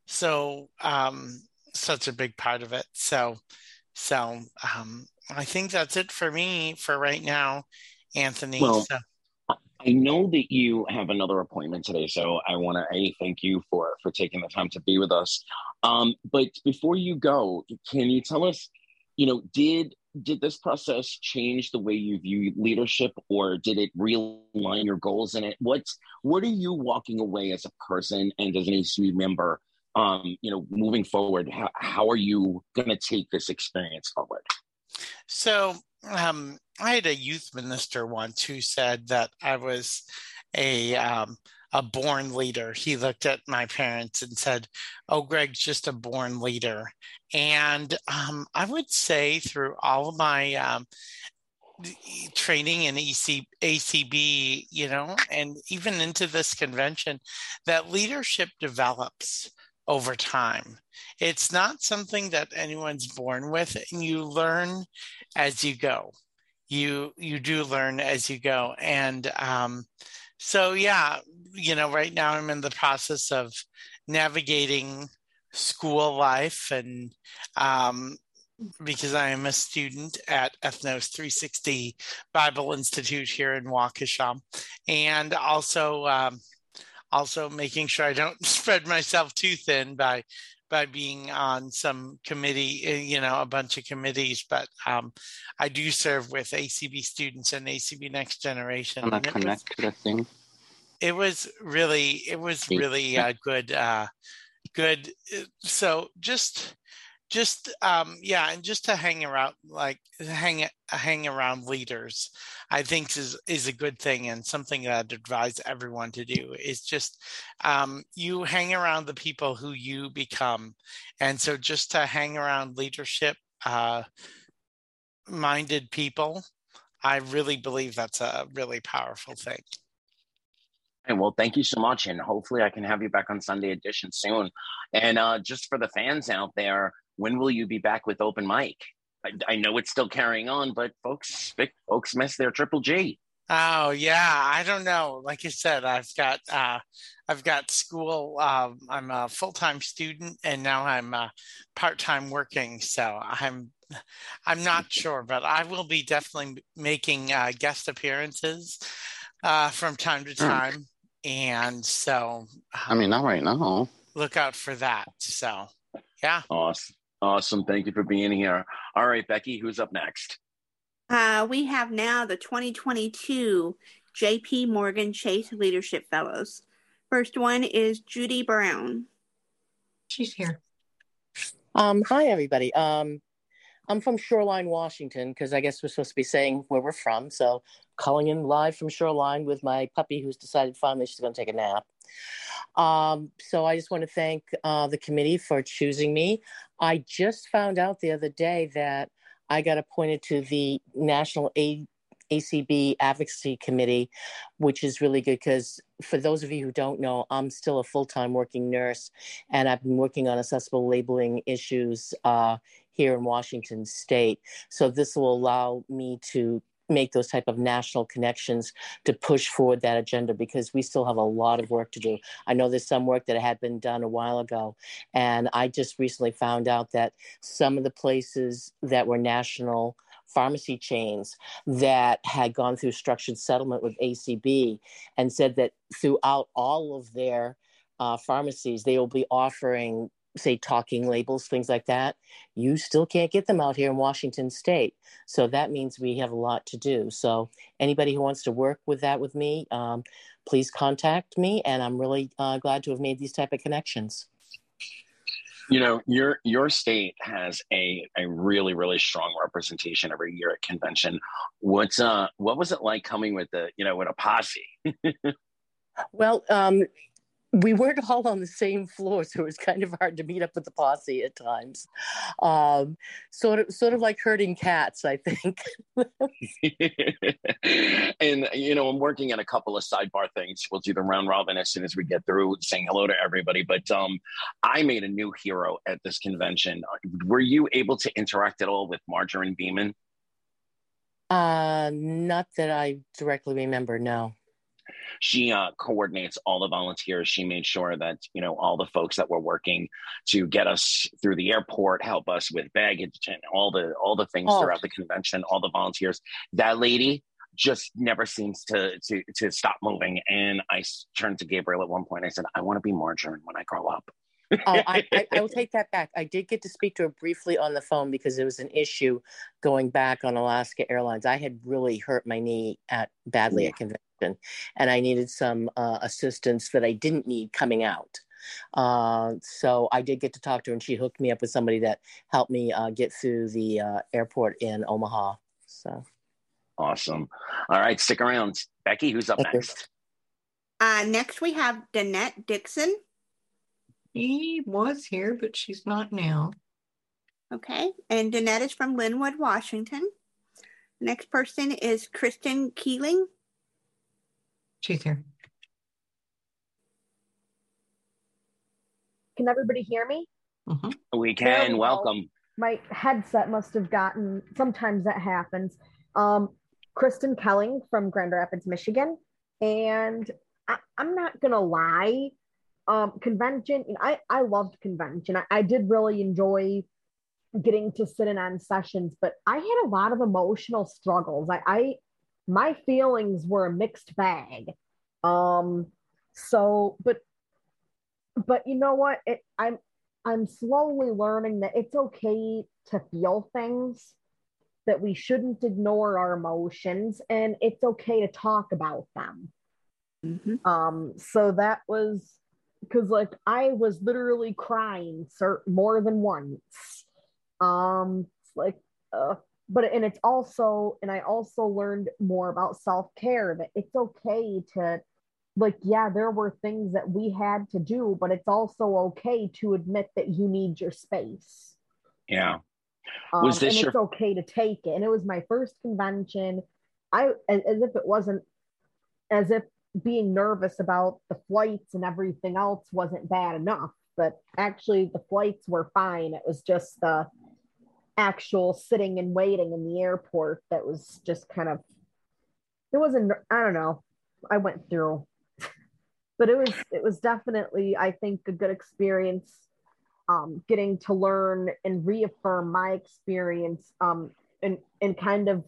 so um such a big part of it so so um i think that's it for me for right now anthony well, so. I know that you have another appointment today, so I want to a thank you for for taking the time to be with us. Um, but before you go, can you tell us, you know, did did this process change the way you view leadership or did it realign your goals in it? What's what are you walking away as a person and as an acb member um, you know moving forward? How, how are you going to take this experience forward? So um, i had a youth minister once who said that i was a um, a born leader. He looked at my parents and said, Oh, Greg's just a born leader. And um, I would say through all of my um, training in EC, ACB, you know, and even into this convention, that leadership develops over time. It's not something that anyone's born with, and you learn as you go. You you do learn as you go, and um, so yeah, you know, right now I'm in the process of navigating school life and um, because I am a student at Ethnos 360 Bible Institute here in Waukesha, and also um, also making sure I don't spread myself too thin by by being on some committee, eh, you know, a bunch of committees. But um, I do serve with ACB students and ACB Next Generation. It was really, it was really uh, good, uh, good. Eh, so just, just um, yeah, and just to hang around, like hang hang around leaders, I think is is a good thing and something that I'd advise everyone to do is just um, you hang around the people who you become, and so just to hang around leadership uh, minded people, I really believe that's a really powerful thing. And well, thank you so much, and hopefully I can have you back on Sunday edition soon. And uh, just for the fans out there, when will you be back with open mic? I, I know it's still carrying on, but folks, folks miss their triple G. Oh yeah, I don't know. Like I said, I've got uh, I've got school. Um, I'm a full time student, and now I'm uh, part time working. So I'm I'm not sure, but I will be definitely making uh, guest appearances uh, from time to time, and so I mean, not right now. Look out for that. So yeah, awesome. Awesome. Thank you for being here. All right, Becky, who's up next? Uh, we have now the 2022 JP Morgan Chase Leadership Fellows. First one is Judy Brown. She's here. Um, hi, everybody. Um, I'm from Shoreline, Washington, because I guess we're supposed to be saying where we're from. So, calling in live from Shoreline with my puppy who's decided finally she's going to take a nap. Um, so I just want to thank uh, the committee for choosing me. I just found out the other day that I got appointed to the National A- ACB Advocacy Committee, which is really good because for those of you who don't know, I'm still a full time working nurse and I've been working on accessible labeling issues uh, here in Washington state. So this will allow me to make those type of national connections to push forward that agenda because we still have a lot of work to do. I know there's some work that had been done a while ago, and I just recently found out that some of the places that were national pharmacy chains that had gone through structured settlement with ACB and said that throughout all of their uh, pharmacies, they will be offering say talking labels, things like that, you still can't get them out here in Washington state. So that means we have a lot to do. So anybody who wants to work with that with me, um, please contact me. And I'm really uh, glad to have made these type of connections. You know, your your state has a, a really really strong representation every year at convention. What's uh what was it like coming with the you know with a posse? well, um, we weren't all on the same floor, so it was kind of hard to meet up with the posse at times. Um, sort of, sort of like herding cats, I think. and you know, I'm working on a couple of sidebar things. We'll do the round robin as soon as we get through saying hello to everybody. But um, I made a new hero at this convention. Were you able to interact at all with Margarine Beeman? Uh, not that I directly remember. No she uh, coordinates all the volunteers. She made sure that you know all the folks that were working to get us through the airport, help us with baggage, and all the all the things oh. throughout the convention. All the volunteers. That lady just never seems to to to stop moving. And I turned to Gabriel at one point. I said, "I want to be Margarine when I grow up." oh, I, I, I, will take that back. I did get to speak to her briefly on the phone because it was an issue going back on Alaska Airlines. I had really hurt my knee at badly yeah. at convention and I needed some uh, assistance that I didn't need coming out. Uh, so I did get to talk to her, and she hooked me up with somebody that helped me uh, get through the uh, airport in Omaha. So awesome! All right, stick around, Becky. Who's up Thank next? Uh, next, we have Danette Dixon. She was here, but she's not now. Okay, and Danette is from Lynnwood, Washington. The next person is Kristen Keeling. She's here. Can everybody hear me? Mm-hmm. We can. Welcome. My headset must have gotten. Sometimes that happens. Um, Kristen Kelling from Grand Rapids, Michigan, and I, am not gonna lie. Um, convention. You know, I I loved convention. I, I did really enjoy getting to sit in on sessions, but I had a lot of emotional struggles. I, I my feelings were a mixed bag. Um, so, but, but you know what? It, I'm, I'm slowly learning that it's okay to feel things, that we shouldn't ignore our emotions, and it's okay to talk about them. Mm-hmm. Um, so that was because, like, I was literally crying sir, more than once. Um, it's like, uh, but and it's also and i also learned more about self-care that it's okay to like yeah there were things that we had to do but it's also okay to admit that you need your space. Yeah. Um, was this and your... it's okay to take it. And it was my first convention. I as, as if it wasn't as if being nervous about the flights and everything else wasn't bad enough but actually the flights were fine. It was just the actual sitting and waiting in the airport that was just kind of it wasn't i don't know. I went through. But it was it was definitely i think a good experience um, getting to learn and reaffirm my experience um, and and kind of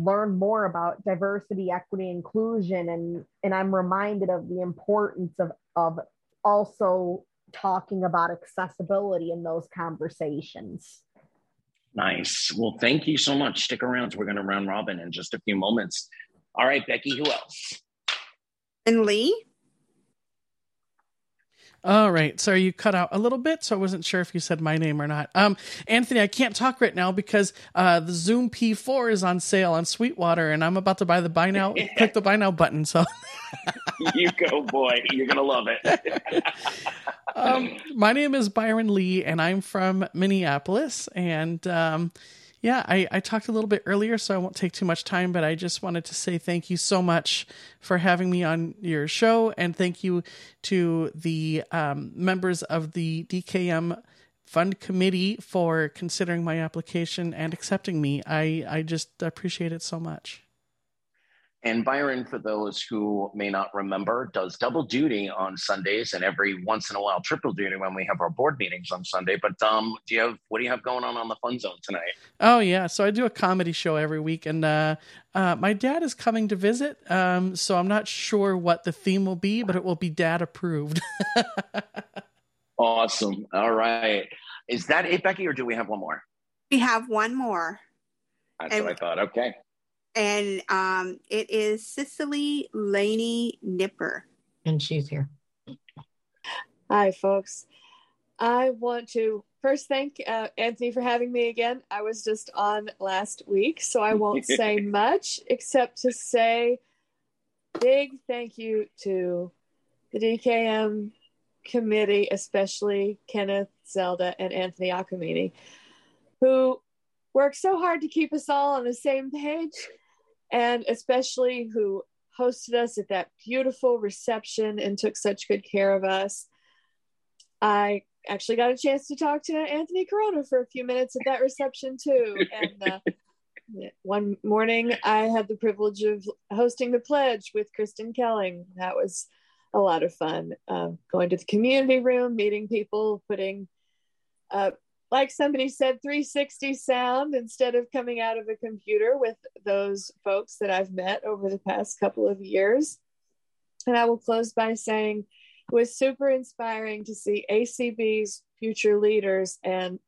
learn more about diversity equity inclusion and and i'm reminded of the importance of of also talking about accessibility in those conversations Nice. Well, thank you so much. Stick around. We're going to round robin in just a few moments. All right, Becky, who else? And Lee? All right. So you cut out a little bit, so I wasn't sure if you said my name or not. Um, Anthony, I can't talk right now because uh, the Zoom P4 is on sale on Sweetwater, and I'm about to buy the buy now, click the buy now button. So you go, boy. You're gonna love it. um, my name is Byron Lee, and I'm from Minneapolis, and um, yeah, I, I talked a little bit earlier, so I won't take too much time, but I just wanted to say thank you so much for having me on your show, and thank you to the um, members of the DKM Fund Committee for considering my application and accepting me. I, I just appreciate it so much. And Byron, for those who may not remember, does double duty on Sundays and every once in a while triple duty when we have our board meetings on Sunday. But um, do you have what do you have going on on the Fun Zone tonight? Oh yeah, so I do a comedy show every week, and uh, uh, my dad is coming to visit. Um, so I'm not sure what the theme will be, but it will be dad approved. awesome. All right, is that it, Becky, or do we have one more? We have one more. That's and- what I thought. Okay and um, it is Cicely Laney Nipper. And she's here. Hi, folks. I want to first thank uh, Anthony for having me again. I was just on last week, so I won't say much except to say big thank you to the DKM committee, especially Kenneth Zelda and Anthony Acamini, who worked so hard to keep us all on the same page and especially who hosted us at that beautiful reception and took such good care of us. I actually got a chance to talk to Anthony Corona for a few minutes at that reception too. And uh, one morning, I had the privilege of hosting the pledge with Kristen Kelling. That was a lot of fun. Uh, going to the community room, meeting people, putting uh, like somebody said 360 sound instead of coming out of a computer with those folks that I've met over the past couple of years. And I will close by saying it was super inspiring to see ACB's future leaders and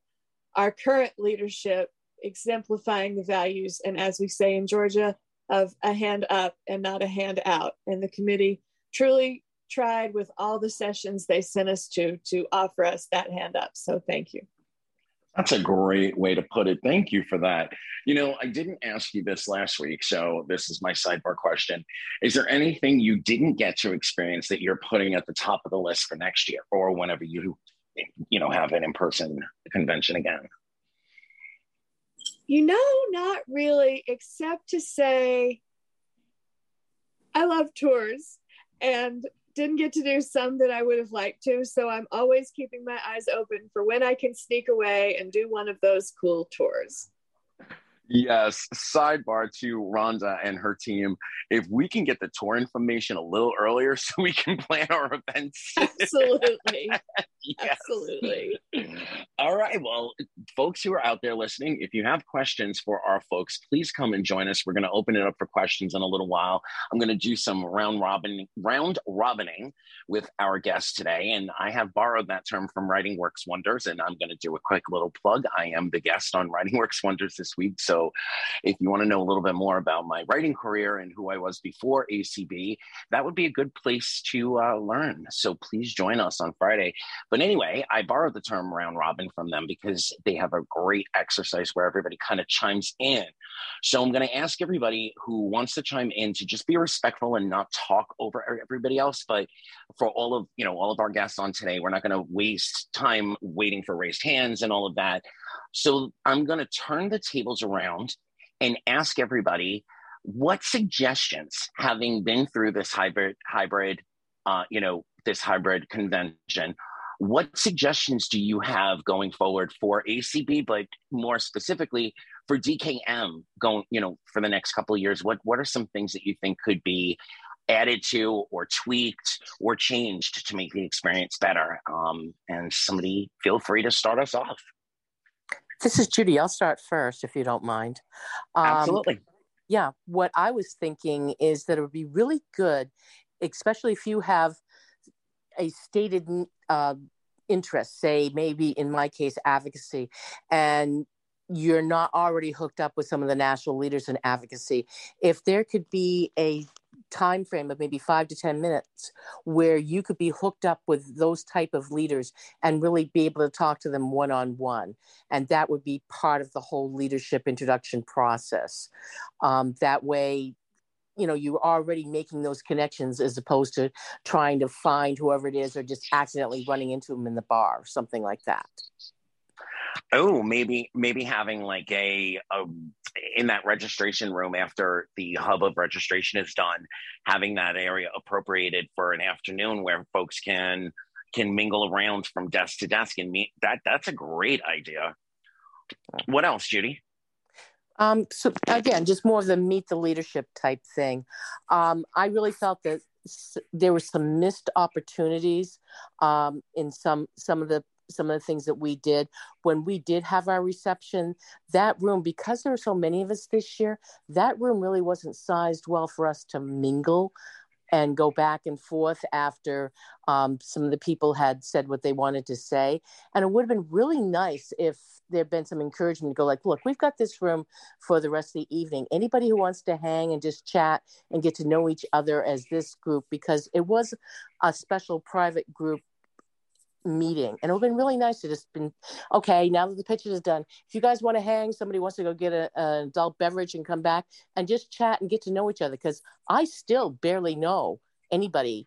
our current leadership exemplifying the values and as we say in Georgia of a hand up and not a hand out. And the committee truly tried with all the sessions they sent us to to offer us that hand up. So thank you that's a great way to put it. Thank you for that. You know, I didn't ask you this last week, so this is my sidebar question. Is there anything you didn't get to experience that you're putting at the top of the list for next year or whenever you you know have an in-person convention again? You know, not really, except to say I love tours and didn't get to do some that I would have liked to. So I'm always keeping my eyes open for when I can sneak away and do one of those cool tours. Yes. Sidebar to Rhonda and her team. If we can get the tour information a little earlier so we can plan our events. Absolutely. yes. Absolutely. All right. Well, folks who are out there listening, if you have questions for our folks, please come and join us. We're going to open it up for questions in a little while. I'm going to do some round robin round robining with our guests today. And I have borrowed that term from Writing Works Wonders. And I'm going to do a quick little plug. I am the guest on Writing Works Wonders this week. So so if you want to know a little bit more about my writing career and who I was before ACB, that would be a good place to uh, learn. So please join us on Friday. But anyway, I borrowed the term round robin from them because they have a great exercise where everybody kind of chimes in. So I'm going to ask everybody who wants to chime in to just be respectful and not talk over everybody else. But for all of you know all of our guests on today, we're not going to waste time waiting for raised hands and all of that. So I'm going to turn the tables around and ask everybody what suggestions, having been through this hybrid, hybrid, uh, you know, this hybrid convention, what suggestions do you have going forward for ACB, but more specifically for DKM going, you know, for the next couple of years? What what are some things that you think could be added to or tweaked or changed to make the experience better? Um, and somebody feel free to start us off. This is Judy. I'll start first if you don't mind. Um, Absolutely. Yeah. What I was thinking is that it would be really good, especially if you have a stated uh, interest, say maybe in my case, advocacy, and you're not already hooked up with some of the national leaders in advocacy. If there could be a time frame of maybe five to ten minutes where you could be hooked up with those type of leaders and really be able to talk to them one on one and that would be part of the whole leadership introduction process. Um, that way you know you're already making those connections as opposed to trying to find whoever it is or just accidentally running into them in the bar or something like that Oh, maybe maybe having like a, a in that registration room after the hub of registration is done, having that area appropriated for an afternoon where folks can can mingle around from desk to desk and meet. That that's a great idea. What else, Judy? Um, so again, just more of the meet the leadership type thing. Um, I really felt that there were some missed opportunities um, in some some of the some of the things that we did when we did have our reception. That room, because there were so many of us this year, that room really wasn't sized well for us to mingle and go back and forth after um, some of the people had said what they wanted to say. And it would have been really nice if there had been some encouragement to go like, look, we've got this room for the rest of the evening. Anybody who wants to hang and just chat and get to know each other as this group, because it was a special private group meeting. And it would have been really nice to just been okay now that the picture is done if you guys want to hang somebody wants to go get a, an adult beverage and come back and just chat and get to know each other because i still barely know anybody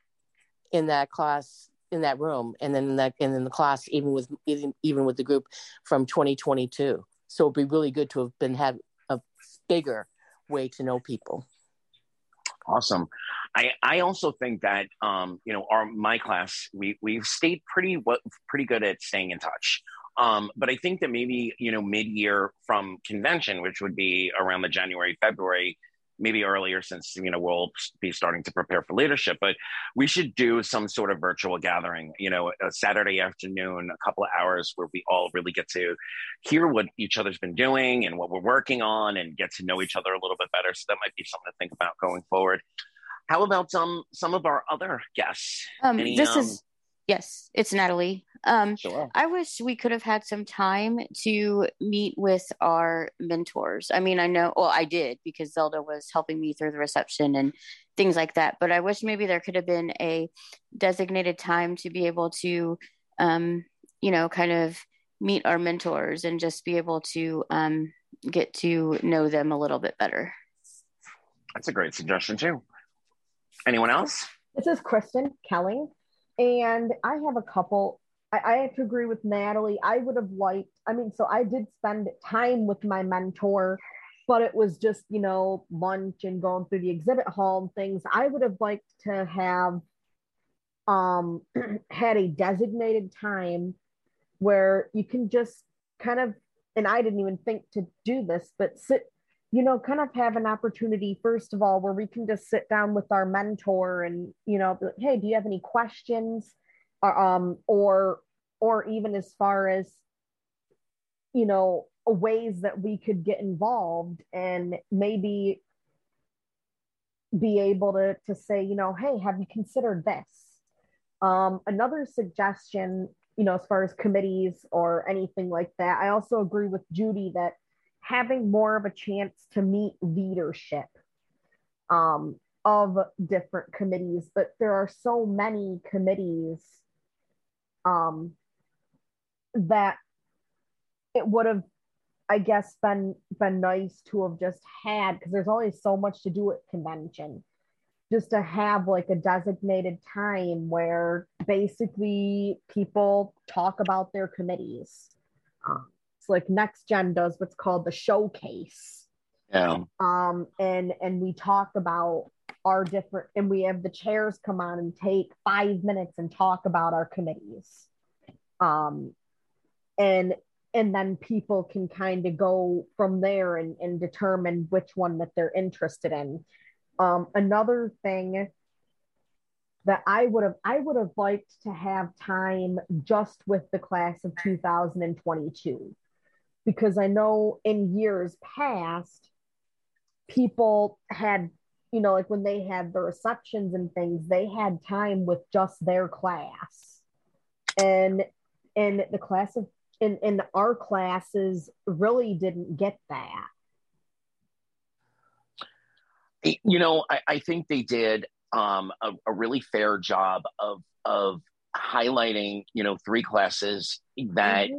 in that class in that room and then in that and in the class even with even, even with the group from 2022 so it'd be really good to have been had a bigger way to know people Awesome. I, I also think that um, you know our my class we we've stayed pretty what pretty good at staying in touch. Um, but I think that maybe you know mid year from convention, which would be around the January February, maybe earlier since you know we'll be starting to prepare for leadership. But we should do some sort of virtual gathering. You know, a Saturday afternoon, a couple of hours where we all really get to hear what each other's been doing and what we're working on, and get to know each other a little bit better. So that might be something to think about going forward. How about some some of our other guests? Um, Any, this um, is yes, it's Natalie. Um, Sure. I wish we could have had some time to meet with our mentors. I mean, I know, well, I did because Zelda was helping me through the reception and things like that. But I wish maybe there could have been a designated time to be able to, um, you know, kind of meet our mentors and just be able to um, get to know them a little bit better. That's a great suggestion too. Anyone else? This is Kristen Kelling, and I have a couple. I, I have to agree with Natalie. I would have liked, I mean, so I did spend time with my mentor, but it was just, you know, lunch and going through the exhibit hall and things. I would have liked to have um had a designated time where you can just kind of and I didn't even think to do this, but sit you know, kind of have an opportunity, first of all, where we can just sit down with our mentor and, you know, like, hey, do you have any questions? Um, or, or even as far as, you know, ways that we could get involved and maybe be able to, to say, you know, hey, have you considered this? Um, another suggestion, you know, as far as committees or anything like that, I also agree with Judy that having more of a chance to meet leadership um, of different committees, but there are so many committees um, that it would have, I guess, been been nice to have just had because there's always so much to do at convention. Just to have like a designated time where basically people talk about their committees. Um, it's like next gen does what's called the showcase Yeah. um and and we talk about our different and we have the chairs come on and take five minutes and talk about our committees um and and then people can kind of go from there and, and determine which one that they're interested in. Um another thing that I would have I would have liked to have time just with the class of 2022 because I know in years past people had you know like when they had the receptions and things they had time with just their class. And and the class of in in our classes really didn't get that. You know i, I think they did um, a, a really fair job of of highlighting you know three classes that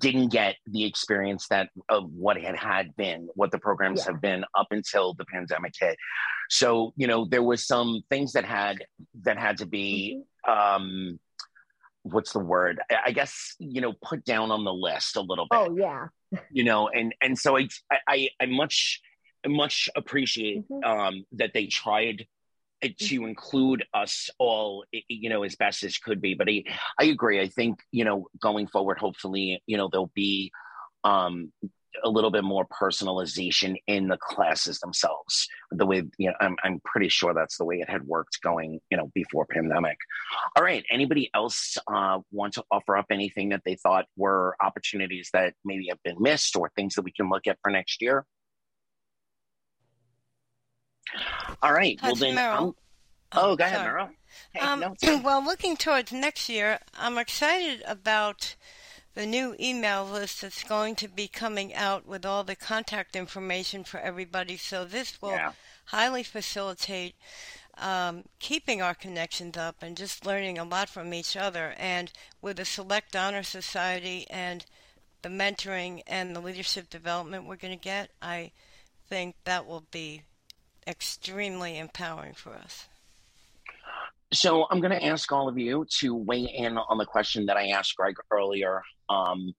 didn't get the experience that of what it had been what the programs Yeah. have been up until the pandemic hit. So you know there was some things that had that had to be um what's the word? I guess you know, put down on the list a little bit. Oh yeah. You know, and and so I I I much much appreciate mm-hmm. um, that they tried to mm-hmm. include us all you know as best as could be but I, I agree i think you know going forward hopefully you know there'll be um a little bit more personalization in the classes themselves. The way you know I'm, I'm pretty sure that's the way it had worked going you know before pandemic. All right anybody else uh, want to offer up anything that they thought were opportunities that maybe have been missed or things that we can look at for next year? All right well then oh, oh go ahead. Meryl. Hey, um, no, well looking towards next year i'm excited about the new email list that's going to be coming out with all the contact information for everybody. So this will yeah. highly facilitate um, keeping our connections up and just learning a lot from each other. And with the Select Honor Society and the mentoring and the leadership development we're going to get, I think that will be extremely empowering for us. So I'm going to ask all of you to weigh in on the question that I asked Greg earlier. Um,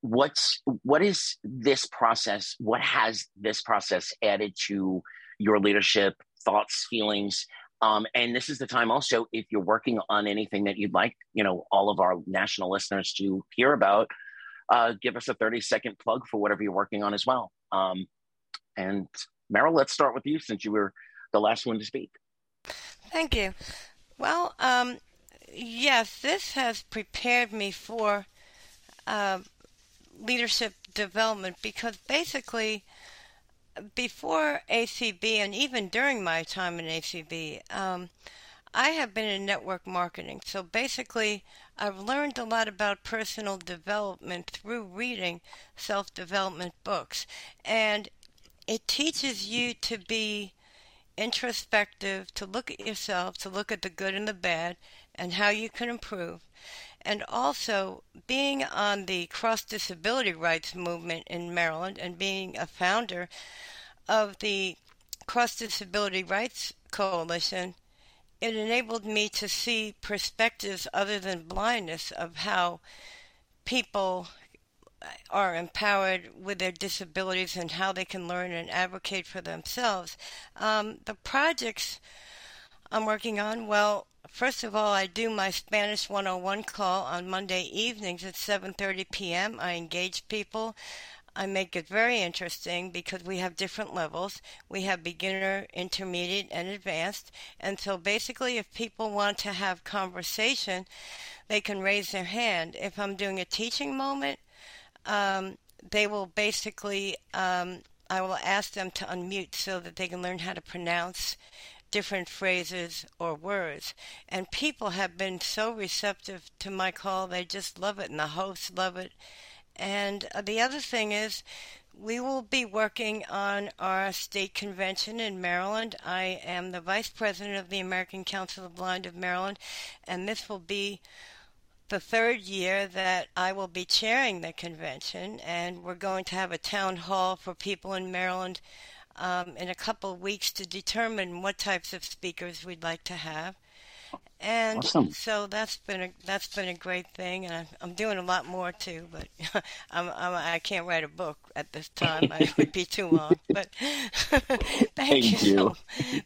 what's what is this process? What has this process added to your leadership, thoughts, feelings? Um, and this is the time also if you're working on anything that you'd like, you know, all of our national listeners to hear about, uh, give us a 30 second plug for whatever you're working on as well. Um, and Meryl, let's start with you since you were the last one to speak. Thank you. Well, um, yes, this has prepared me for uh, leadership development because basically, before ACB and even during my time in ACB, um, I have been in network marketing. So basically, I've learned a lot about personal development through reading self development books. And it teaches you to be introspective, to look at yourself, to look at the good and the bad, and how you can improve. And also, being on the cross disability rights movement in Maryland and being a founder of the Cross Disability Rights Coalition, it enabled me to see perspectives other than blindness of how people are empowered with their disabilities and how they can learn and advocate for themselves. Um, the projects I'm working on, well, first of all, I do my Spanish 101 call on Monday evenings at 7:30 p.m. I engage people. I make it very interesting because we have different levels. We have beginner, intermediate, and advanced. And so basically, if people want to have conversation, they can raise their hand. If I'm doing a teaching moment, um, they will basically, um, I will ask them to unmute so that they can learn how to pronounce different phrases or words. And people have been so receptive to my call, they just love it, and the hosts love it. And uh, the other thing is, we will be working on our state convention in Maryland. I am the vice president of the American Council of Blind of Maryland, and this will be the third year that I will be chairing the convention, and we're going to have a town hall for people in Maryland um, in a couple of weeks to determine what types of speakers we'd like to have. And awesome. so that's been a that's been a great thing, and I, I'm doing a lot more too. But I'm, I'm I can't write a book at this time; it would be too long. But thank, thank, you, you. So,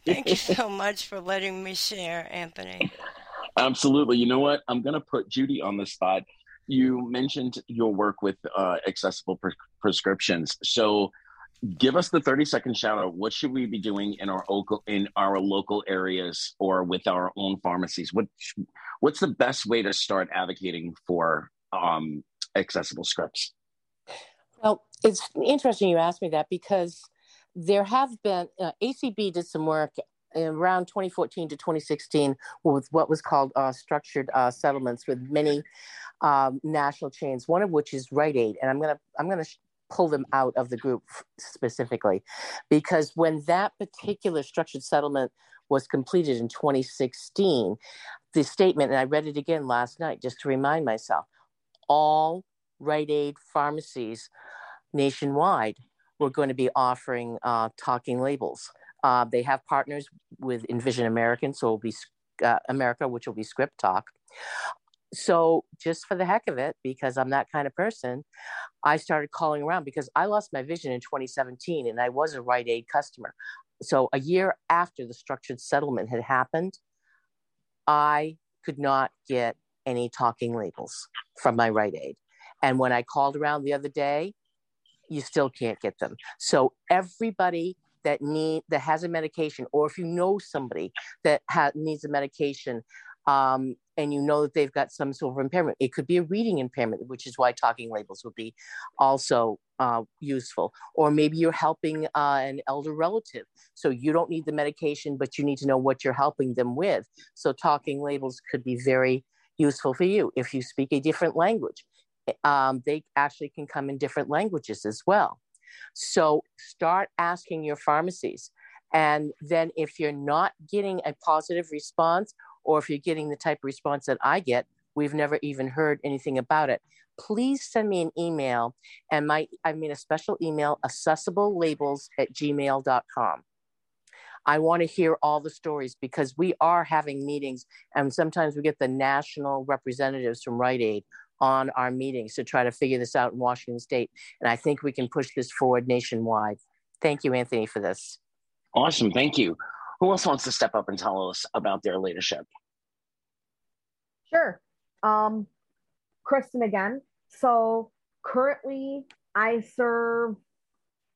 thank you so much for letting me share, Anthony. Absolutely. You know what? I'm going to put Judy on the spot. You mentioned your work with uh, accessible pre- prescriptions. So, give us the 30 second shout out. What should we be doing in our local in our local areas or with our own pharmacies? What what's the best way to start advocating for um, accessible scripts? Well, it's interesting you asked me that because there have been uh, ACB did some work around 2014 to 2016 with what was called uh, structured uh, settlements with many um, national chains. One of which is Rite Aid, and I'm gonna I'm gonna sh- pull them out of the group specifically because when that particular structured settlement was completed in 2016, the statement, and I read it again last night just to remind myself, all Rite Aid pharmacies nationwide were going to be offering uh, talking labels. Uh, they have partners with Envision American, so it'll be uh, America, which will be ScripTalk. So just for the heck of it, because I'm that kind of person, I started calling around because I lost my vision in 2017 and I was a Rite Aid customer. So a year after the structured settlement had happened, I could not get any talking labels from my Rite Aid. And when I called around the other day, you still can't get them. So everybody that need that has a medication, or if you know somebody that ha- needs a medication, um, and you know that they've got some sort of impairment. It could be a reading impairment, which is why talking labels would be also uh, useful. Or maybe you're helping uh, an elder relative, so you don't need the medication, but you need to know what you're helping them with. So talking labels could be very useful for you if you speak a different language. Um, they actually can come in different languages as well. So start asking your pharmacies. And then if you're not getting a positive response or if you're getting the type of response that I get, we've never even heard anything about it. Please send me an email and my I mean a special email, accessible labels at gmail.com. I want to hear all the stories because we are having meetings and sometimes we get the national representatives from Rite Aid on our meetings to try to figure this out in Washington state. And I think we can push this forward nationwide. Thank you, Anthony, for this. Awesome. Thank you. Who else wants to step up and tell us about their leadership? Sure. Um, Kristen again. So currently, I serve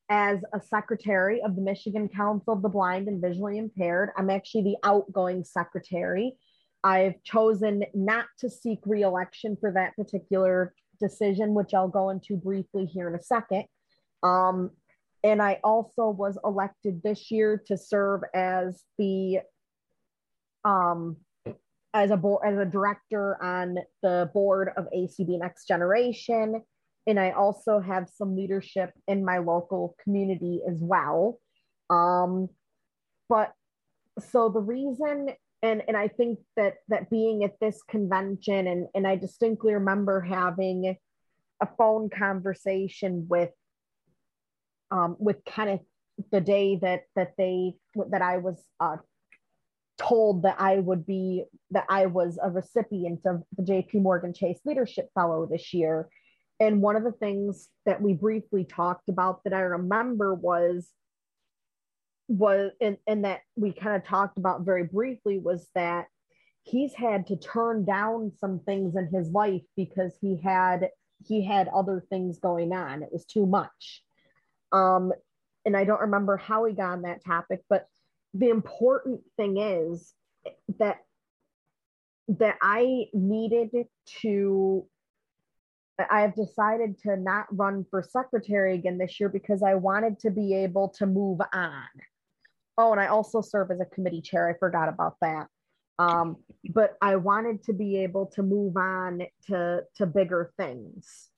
as a secretary of the Michigan Council of the Blind and Visually Impaired. I'm actually the outgoing secretary. I've chosen not to seek reelection for that particular decision, which I'll go into briefly here in a second. Um, and I also was elected this year to serve as the um, as a board as a director on the board of ACB Next Generation, and I also have some leadership in my local community as well. Um, but so the reason and and I think that that being at this convention and and I distinctly remember having a phone conversation with um, with Kenneth the day that that they that I was uh, told that I would be that I was a recipient of the JP Morgan Chase Leadership Fellow this year. And one of the things that we briefly talked about that I remember was was and, and that we kind of talked about very briefly was that he's had to turn down some things in his life because he had he had other things going on. It was too much. Um, and I don't remember how we got on that topic, but the important thing is that that I needed to I have decided to not run for secretary again this year because I wanted to be able to move on. Oh, and I also serve as a committee chair. I forgot about that. Um, but I wanted to be able to move on to to bigger things.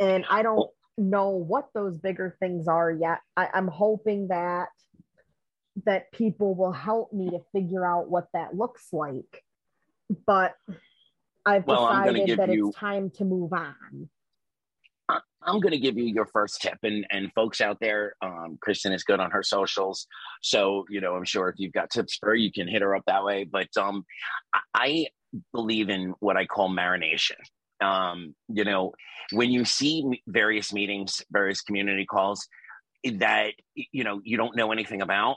And I don't know what those bigger things are yet. I, I'm hoping that that people will help me to figure out what that looks like. But I've Well, decided that you- it's time to move on. I'm going to give you your first tip, and and folks out there, um, Kristen is good on her socials, so you know I'm sure if you've got tips for her, you can hit her up that way. But um, I- I believe in what I call marination. Um, you know, when you see various meetings, various community calls that you know you don't know anything about,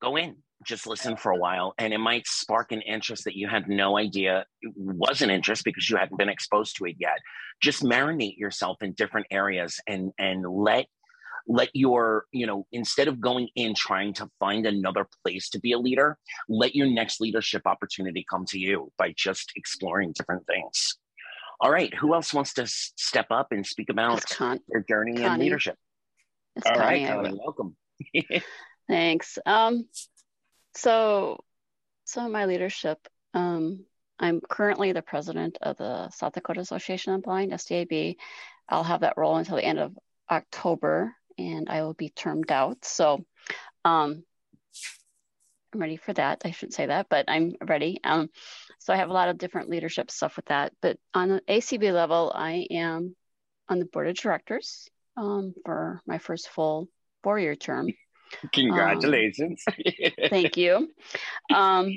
go in, just listen for a while, and it might spark an interest that you had no idea was an interest because you hadn't been exposed to it yet. Just marinate yourself in different areas and and let let your you know instead of going in trying to find another place to be a leader let your next leadership opportunity come to you by just exploring different things all right who else wants to s- step up and speak about their journey in Connie. leadership It's all right Connie, I Connie, welcome Thanks. Um, so, so my leadership. Um, I'm currently the president of the South Dakota Association of Blind (SDAB). I'll have that role until the end of October, and I will be termed out. So, um, I'm ready for that. I shouldn't say that, but I'm ready. Um, so I have a lot of different leadership stuff with that. But on the ACB level, I am on the board of directors um, for my first full four-year term. congratulations Thank you. Um,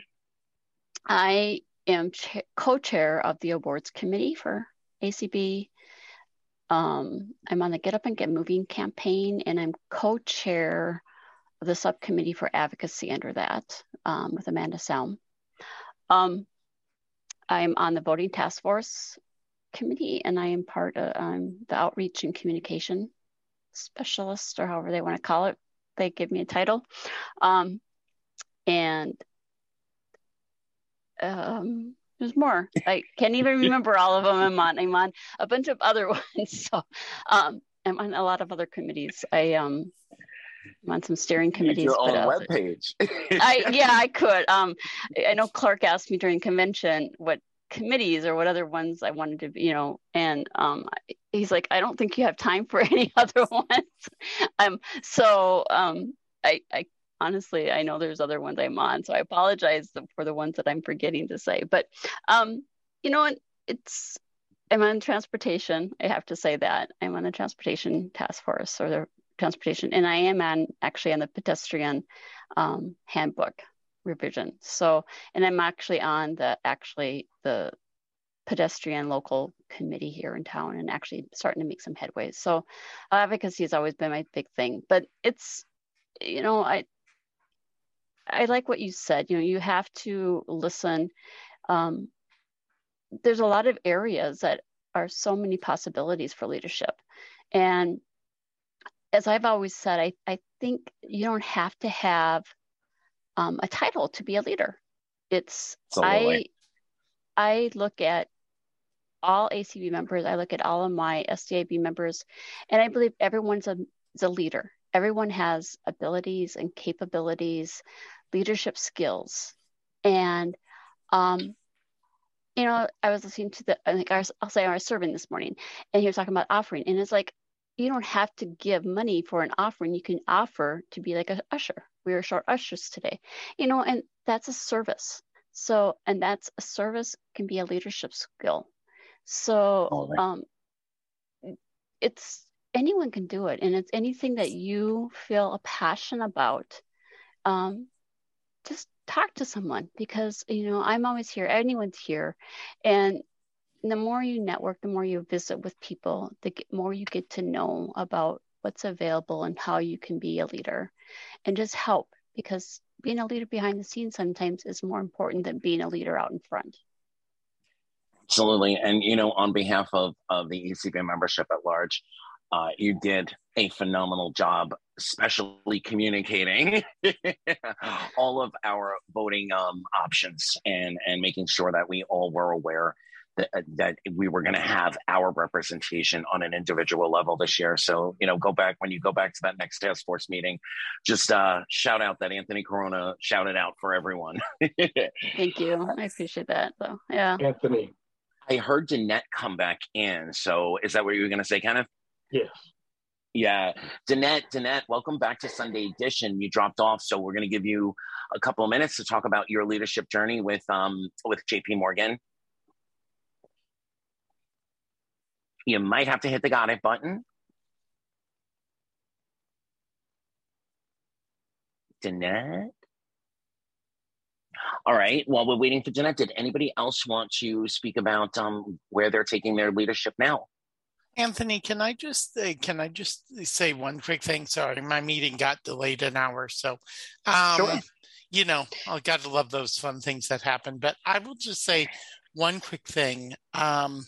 I am cha- co-chair of the awards committee for ACB. Um, I'm on the Get Up and Get Moving campaign, and I'm co-chair of the subcommittee for advocacy under that um, with Amanda Selm. Um, I'm on the voting task force committee, and I am part of um, the outreach and communication specialist, or however they want to call it. They give me a title, um, and um, there's more. I can't even remember all of them. I'm on. I'm on a bunch of other ones. So um, I'm on a lot of other committees. I um, I'm on some steering committees. Your own but, uh, webpage. I yeah, I could. Um, I know Clark asked me during convention what committees or what other ones I wanted to, be, you know, and um, he's like, I don't think you have time for any other ones. um, so um, I, I honestly, I know there's other ones I'm on, so I apologize for the ones that I'm forgetting to say. But um, you know, it's I'm on transportation. I have to say that I'm on the transportation task force or the transportation, and I am on actually on the pedestrian um, handbook revision. So, and I'm actually on the actually the pedestrian local committee here in town and actually starting to make some headway. So, advocacy has always been my big thing, but it's you know I I like what you said. You know, you have to listen. Um, there's a lot of areas that are so many possibilities for leadership, and as I've always said, I, I think you don't have to have um, a title to be a leader. It's I I look at all ACB members. I look at all of my SDAB members, and I believe everyone's a, is a leader. Everyone has abilities and capabilities, leadership skills, and um, you know, I was listening to the. I think I was, I'll say I was serving this morning, and he was talking about offering, and it's like you don't have to give money for an offering. You can offer to be like an usher. We are short ushers today, you know, and that's a service. So, and that's a service can be a leadership skill. So, um, it's anyone can do it, and it's anything that you feel a passion about. Um, just talk to someone because you know I'm always here. Anyone's here, and the more you network, the more you visit with people, the more you get to know about what's available and how you can be a leader and just help because being a leader behind the scenes sometimes is more important than being a leader out in front. Absolutely. And, you know, on behalf of, of the ACB membership at large, uh, you did a phenomenal job, especially communicating all of our voting um, options and, and making sure that we all were aware that, uh, that we were going to have our representation on an individual level this year. So, you know, go back when you go back to that next task force meeting, just uh, shout out that Anthony Corona shouted out for everyone. Thank you. I appreciate that. So, yeah. Anthony. I heard Danette come back in. So, is that what you were going to say, Kenneth? Yes. Yeah, Danette, Danette, welcome back to Sunday Edition. You dropped off, so we're going to give you a couple of minutes to talk about your leadership journey with um with JP Morgan You might have to hit the got it button. Danette? All right. While we're waiting for Danette, did anybody else want to speak about um, where they're taking their leadership now? Anthony, can I just uh, can I just say one quick thing? Sorry, my meeting got delayed an hour, so um, Sure. you know I got to love those fun things that happen. But I will just say one quick thing. Um,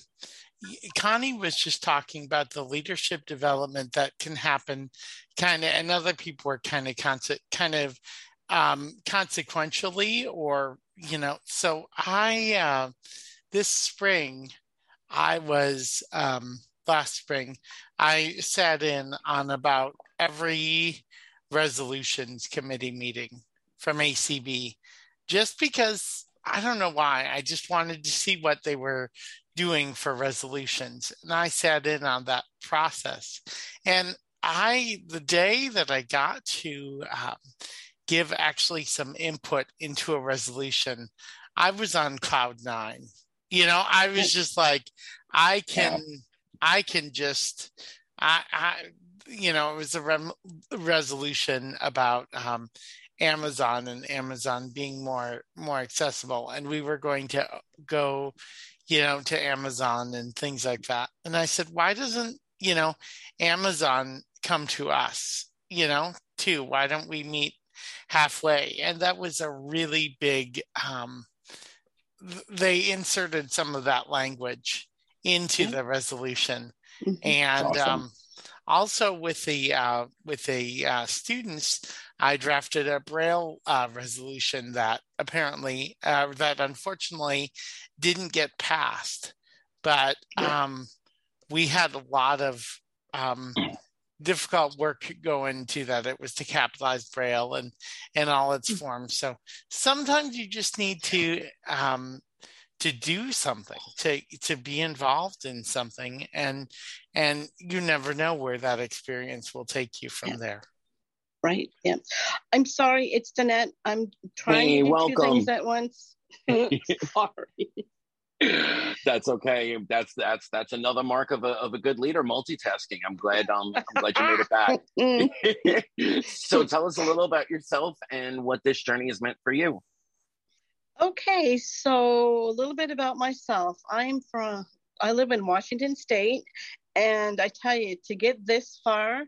Connie was just talking about the leadership development that can happen, kind of, and other people are kind of kind of um, consequentially, or you know. So I uh, this spring, I was um, last spring, I sat in on about every resolutions committee meeting from ACB, just because I don't know why. I just wanted to see what they were doing for resolutions. And I sat in on that process. And I, the day that I got to um, give actually some input into a resolution, I was on cloud nine. You know, I was just like, I can, I can just, I, I, you know, it was a rem- resolution about um, Amazon and Amazon being more more accessible, and we were going to go, you know, to Amazon and things like that. And I said, why doesn't you know Amazon come to us? You know, too. Why don't we meet halfway? And that was a really big. Um, they inserted some of that language into the resolution, Mm-hmm. and Awesome. um, also with the uh, with the uh, students, I drafted a Braille uh, resolution that apparently uh, that unfortunately didn't get passed, but um, we had a lot of um, difficult work going to that. It was to capitalize Braille and and all its forms. So sometimes you just need to um, to do something to to be involved in something and and you never know where that experience will take you from there Right. Yeah. I'm sorry, it's Danette. I'm trying Hey, to do two welcome. things at once. sorry. That's okay. That's that's that's another mark of a of a good leader. Multitasking. I'm glad. Um, I'm glad you made it back. so tell us a little about yourself and what this journey has meant for you. Okay, so a little bit about myself. I'm from, I live in Washington State, and I tell you, to get this far,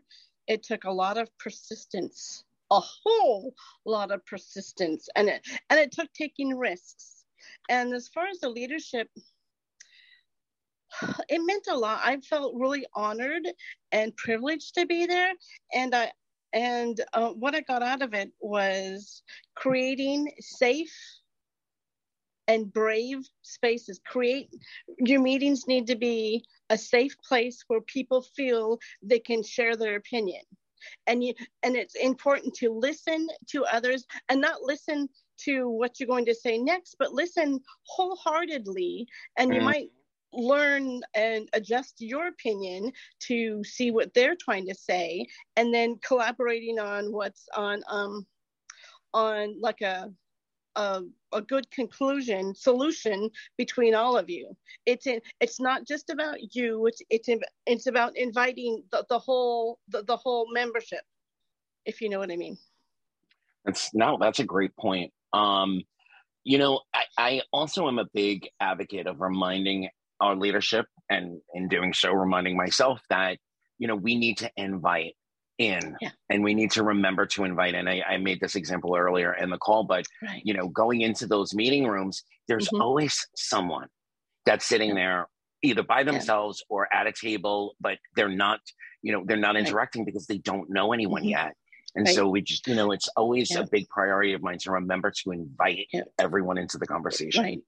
it took a lot of persistence, a whole lot of persistence, and it and it took taking risks. And as far as the leadership, it meant a lot. I felt really honored and privileged to be there, and I and uh, what I got out of it was creating safe and brave spaces. Create your meetings need to be a safe place where people feel they can share their opinion. And you and it's important to listen to others and not listen to what you're going to say next, but listen wholeheartedly. And you Mm. might learn and adjust your opinion to see what they're trying to say and then collaborating on what's on um on like a a, a good conclusion solution between all of you it's in, it's not just about you it's it's it's about inviting the, the whole the, the whole membership if you know what i mean That's no, that's a great point. Um, you know, I, I also am a big advocate of reminding our leadership and in doing so reminding myself that, you know, we need to invite in and we need to remember to invite in. I, I made this example earlier in the call, but Right. you know, going into those meeting rooms, there's mm-hmm. always someone that's sitting there either by themselves or at a table, but they're not, you know, they're not interacting because they don't know anyone mm-hmm. yet. And Right. so we just, you know, it's always Yeah. a big priority of mine to remember to invite everyone into the conversation. Right.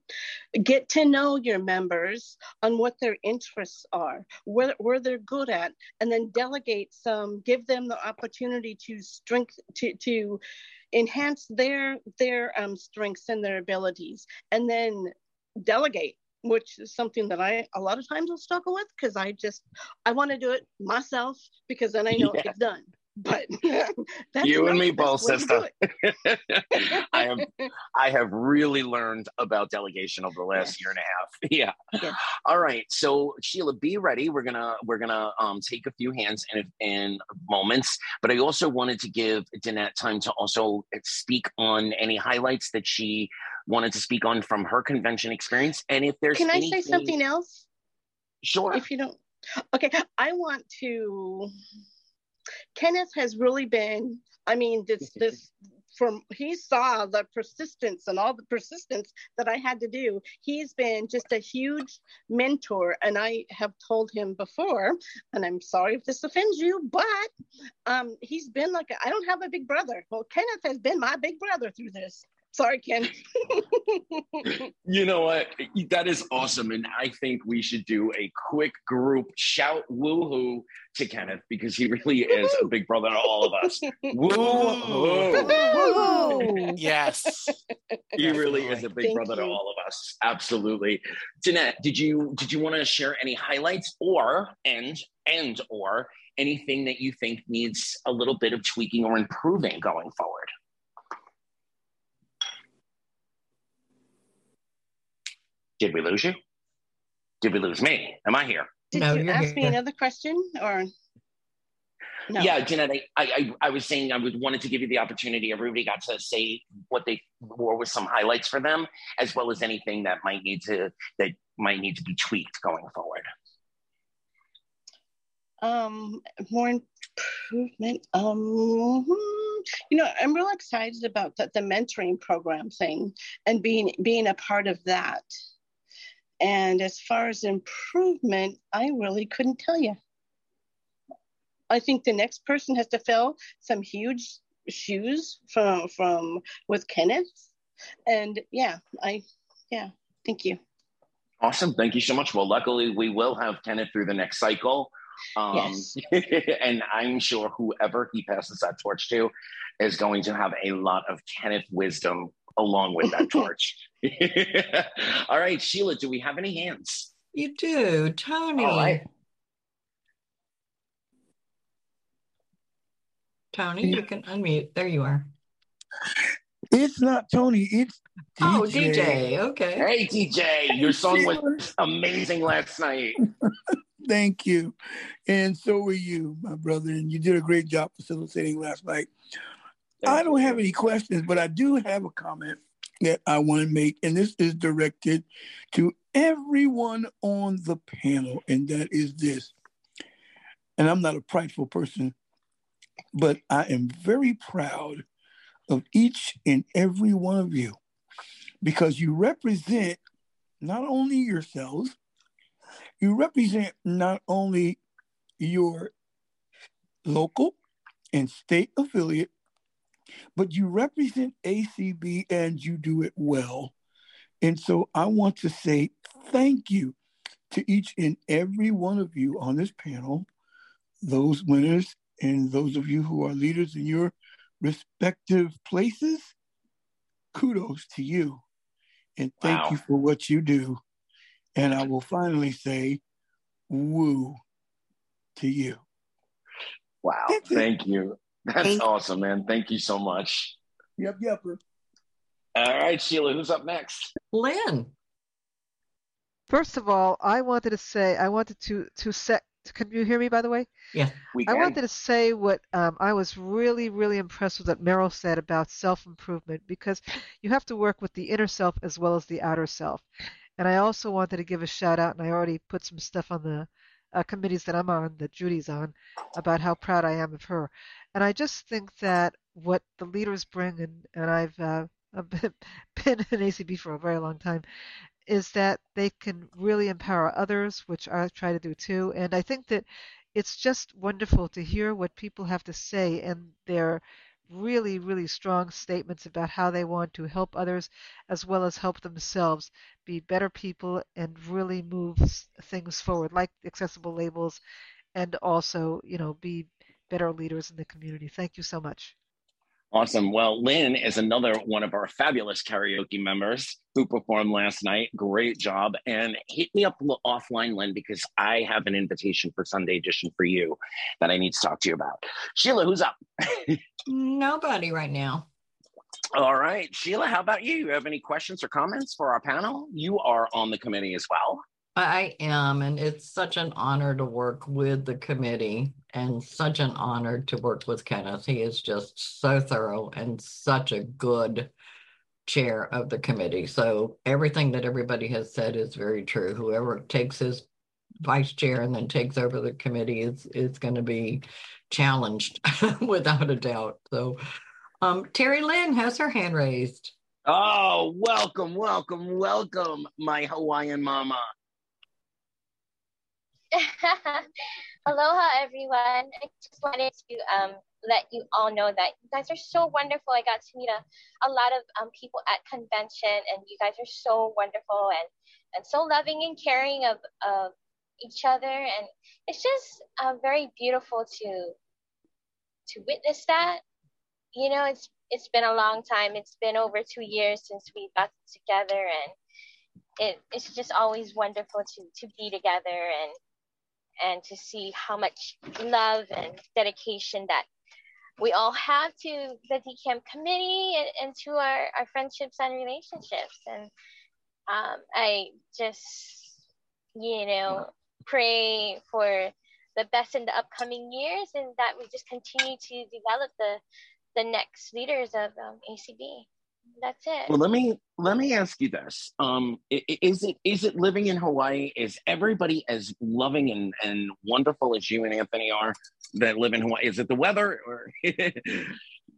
Get to know your members on what their interests are, where, where they're good at, and then delegate some, give them the opportunity to strength to, to enhance their their um, strengths and their abilities, and then delegate, which is something that I a lot of times will struggle with because I just I want to do it myself because then I know Yeah. gets done. But that's you and me both, way to do sister. I have I have really learned about delegation over the last year and a half. Yeah. All right. So Sheila, be ready. We're gonna we're gonna um, take a few hands in in moments, but I also wanted to give Danette time to also speak on any highlights that she wanted to speak on from her convention experience, and if there's Can I say anything- something else? Sure. If you don't. Okay. I want to. Kenneth has really been, I mean, this, this, from he saw the persistence and all the persistence that I had to do. He's been just a huge mentor, and I have told him before, and I'm sorry if this offends you, but um, he's been like I don't have a big brother. Well, Kenneth has been my big brother through this. Sorry, Ken. You know what? That is awesome. And I think we should do a quick group shout woohoo to Kenneth because he really is a big brother to all of us. Woohoo! yes. He really is a big Thank brother to all of us. Absolutely. Danette, did you did you want to share any highlights or and and or anything that you think needs a little bit of tweaking or improving going forward? Did we lose you? Did we lose me? Am I here? Did No, you you're ask me another question or? No. Yeah, Jeanette, I, I, I was saying I would wanted to give you the opportunity. Everybody got to say what they wore with some highlights for them, as well as anything that might need to that might need to be tweaked going forward. Um, more improvement. Um, you know, I'm real excited about the, the mentoring program thing and being being a part of that. And as far as improvement, I really couldn't tell you. I think the next person has to fill some huge shoes from from with Kenneth. And yeah, I yeah, thank you. Awesome. Thank you so much. Well, luckily we will have Kenneth through the next cycle. Um, yes. and I'm sure whoever he passes that torch to is going to have a lot of Kenneth wisdom along with that torch. All right, Sheila, do we have any hands? You do, Tony. All right. Tony, you can unmute. There you are. It's not Tony. It's DJ. Oh, DJ. Okay. Hey, DJ. Your song was amazing last night. Thank you. And so were you, my brother. And you did a great job facilitating last night. I don't have any questions, but I do have a comment that I want to make. And this is directed to everyone on the panel. And that is this. And I'm not a prideful person, but I am very proud of each and every one of you because you represent not only yourselves, you represent not only your local and state affiliate, but you represent ACB and you do it well. And so I want to say thank you to each and every one of you on this panel, those winners and those of you who are leaders in your respective places. Kudos to you. And thank wow. you for what you do. And I will finally say, woo to you. Wow. Thank you. That's Thank awesome, man. Thank you so much. Yep, yep. All right, Sheila, who's up next? Lynn. First of all, I wanted to say I wanted to to set. Can you hear me? By the way, yeah. we can. I wanted to say what um, I was really, really impressed with what Merrill said about self improvement because you have to work with the inner self as well as the outer self. And I also wanted to give a shout out, and I already put some stuff on the uh, committees that I'm on, that Judy's on, about how proud I am of her. And I just think that what the leaders bring, and, and I've, uh, I've been, been in ACB for a very long time, is that they can really empower others, which I try to do too. And I think that it's just wonderful to hear what people have to say and their really, really strong statements about how they want to help others as well as help themselves be better people and really move things forward, like accessible labels, and also, you know, be better leaders in the community. Thank you so much. Awesome. Well, Lynn is another one of our fabulous karaoke members who performed last night. Great job. And hit me up offline, Lynn, because I have an invitation for Sunday edition for you that I need to talk to you about. Sheila, who's up? Nobody right now. All right. Sheila, how about you? You have any questions or comments for our panel? You are on the committee as well. I am, and it's such an honor to work with the committee and such an honor to work with Kenneth. He is just so thorough and such a good chair of the committee. So everything that everybody has said is very true. Whoever takes his vice chair and then takes over the committee is is going to be challenged without a doubt. So um, Terry Lynn has her hand raised. Oh, welcome, welcome, welcome, my Hawaiian mama. Aloha, everyone. I just wanted to um, let you all know that you guys are so wonderful. I got to meet a, a lot of um, people at convention, and you guys are so wonderful and, and so loving and caring of, of each other. And it's just uh, very beautiful to to witness that. You know, it's it's been a long time. It's been over two years since we got together, and it, it's just always wonderful to to be together and and to see how much love and dedication that we all have to the DKM committee and, and to our, our friendships and relationships. And um, I just, you know, pray for the best in the upcoming years, and that we just continue to develop the the next leaders of um, ACB. That's it. Well, let me let me ask you this: um, Is it is it living in Hawaii? Is everybody as loving and, and wonderful as you and Anthony are that live in Hawaii? Is it the weather, or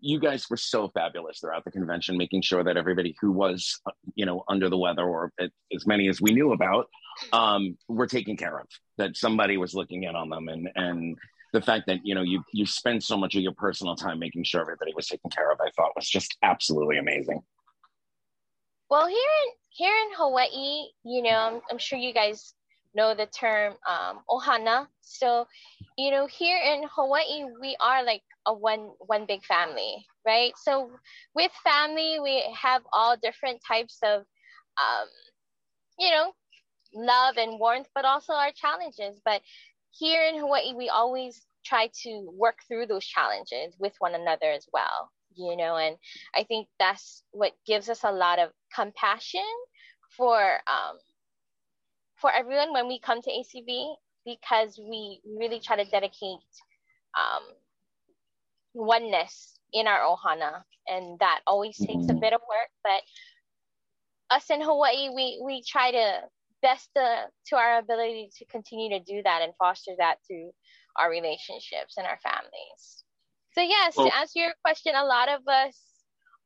you guys were so fabulous throughout the convention, making sure that everybody who was, uh, you know, under the weather, or as many as we knew about, um, were taken care of. That somebody was looking in on them, and and the fact that you know you you spend so much of your personal time making sure everybody was taken care of, I thought was just absolutely amazing. Well, here in here in Hawaii, you know, I'm, I'm sure you guys know the term um, ohana. So, you know, here in Hawaii, we are like a one one big family, right? So with family, we have all different types of, um, you know, love and warmth, but also our challenges. But here in Hawaii, we always try to work through those challenges with one another as well, you know, and I think that's what gives us a lot of compassion for um, for everyone when we come to ACB because we really try to dedicate um, oneness in our ohana and that always takes a Mm-hmm. bit of work but us in hawaii we we try to best uh, to our ability to continue to do that and foster that through our relationships and our families. So yes Well- to answer your question a lot of us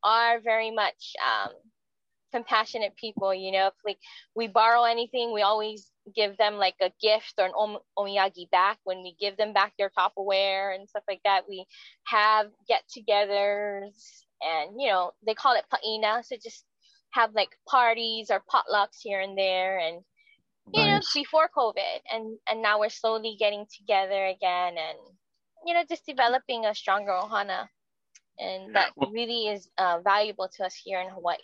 are very much um, compassionate people you know if like we borrow anything we always give them like a gift or an om- omiyagi back. When we give them back their tupperware and stuff like that we have get-togethers and you know they call it paina so just have like parties or potlucks here and there and you know before covid and and now we're slowly getting together again and you know just developing a stronger ohana and that really is uh, valuable to us here in hawaii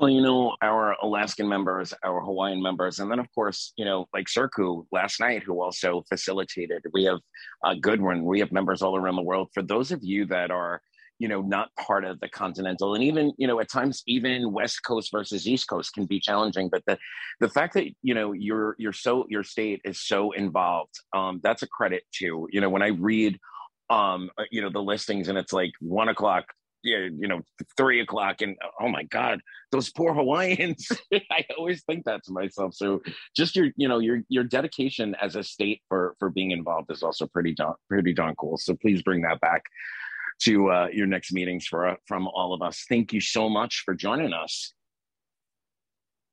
Well, you know, our Alaskan members, our Hawaiian members, and then of course, you know, like Circu last night, who also facilitated. We have a good one We have members all around the world. For those of you that are, you know, not part of the continental, and even, you know, at times even West Coast versus East Coast can be challenging. But the the fact that you know your your so your state is so involved, um, that's a credit to. You know, when I read, um, uh, you know, the listings, and it's like one o'clock yeah, you know, three o'clock, and oh my God, those poor Hawaiians. I always think that to myself. So just your, you know, your your dedication as a state for for being involved is also pretty darn pretty darn cool. So please bring that back to uh, your next meetings for uh, from all of us. Thank you so much for joining us.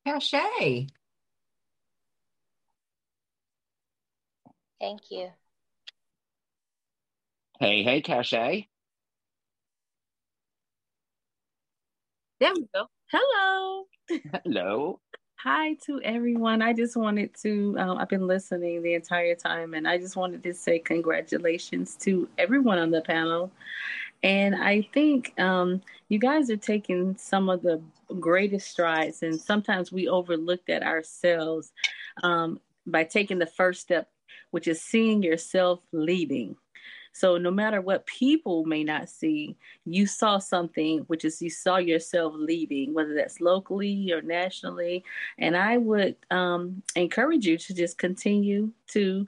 Cachet. thank you Hey, hey, Cache. There we go. Hello. Hello. Hi to everyone. I just wanted to, um, I've been listening the entire time, and I just wanted to say congratulations to everyone on the panel. And I think um, you guys are taking some of the greatest strides, and sometimes we overlook that ourselves um, by taking the first step, which is seeing yourself leading. So no matter what people may not see, you saw something, which is you saw yourself leading, whether that's locally or nationally. And I would um, encourage you to just continue to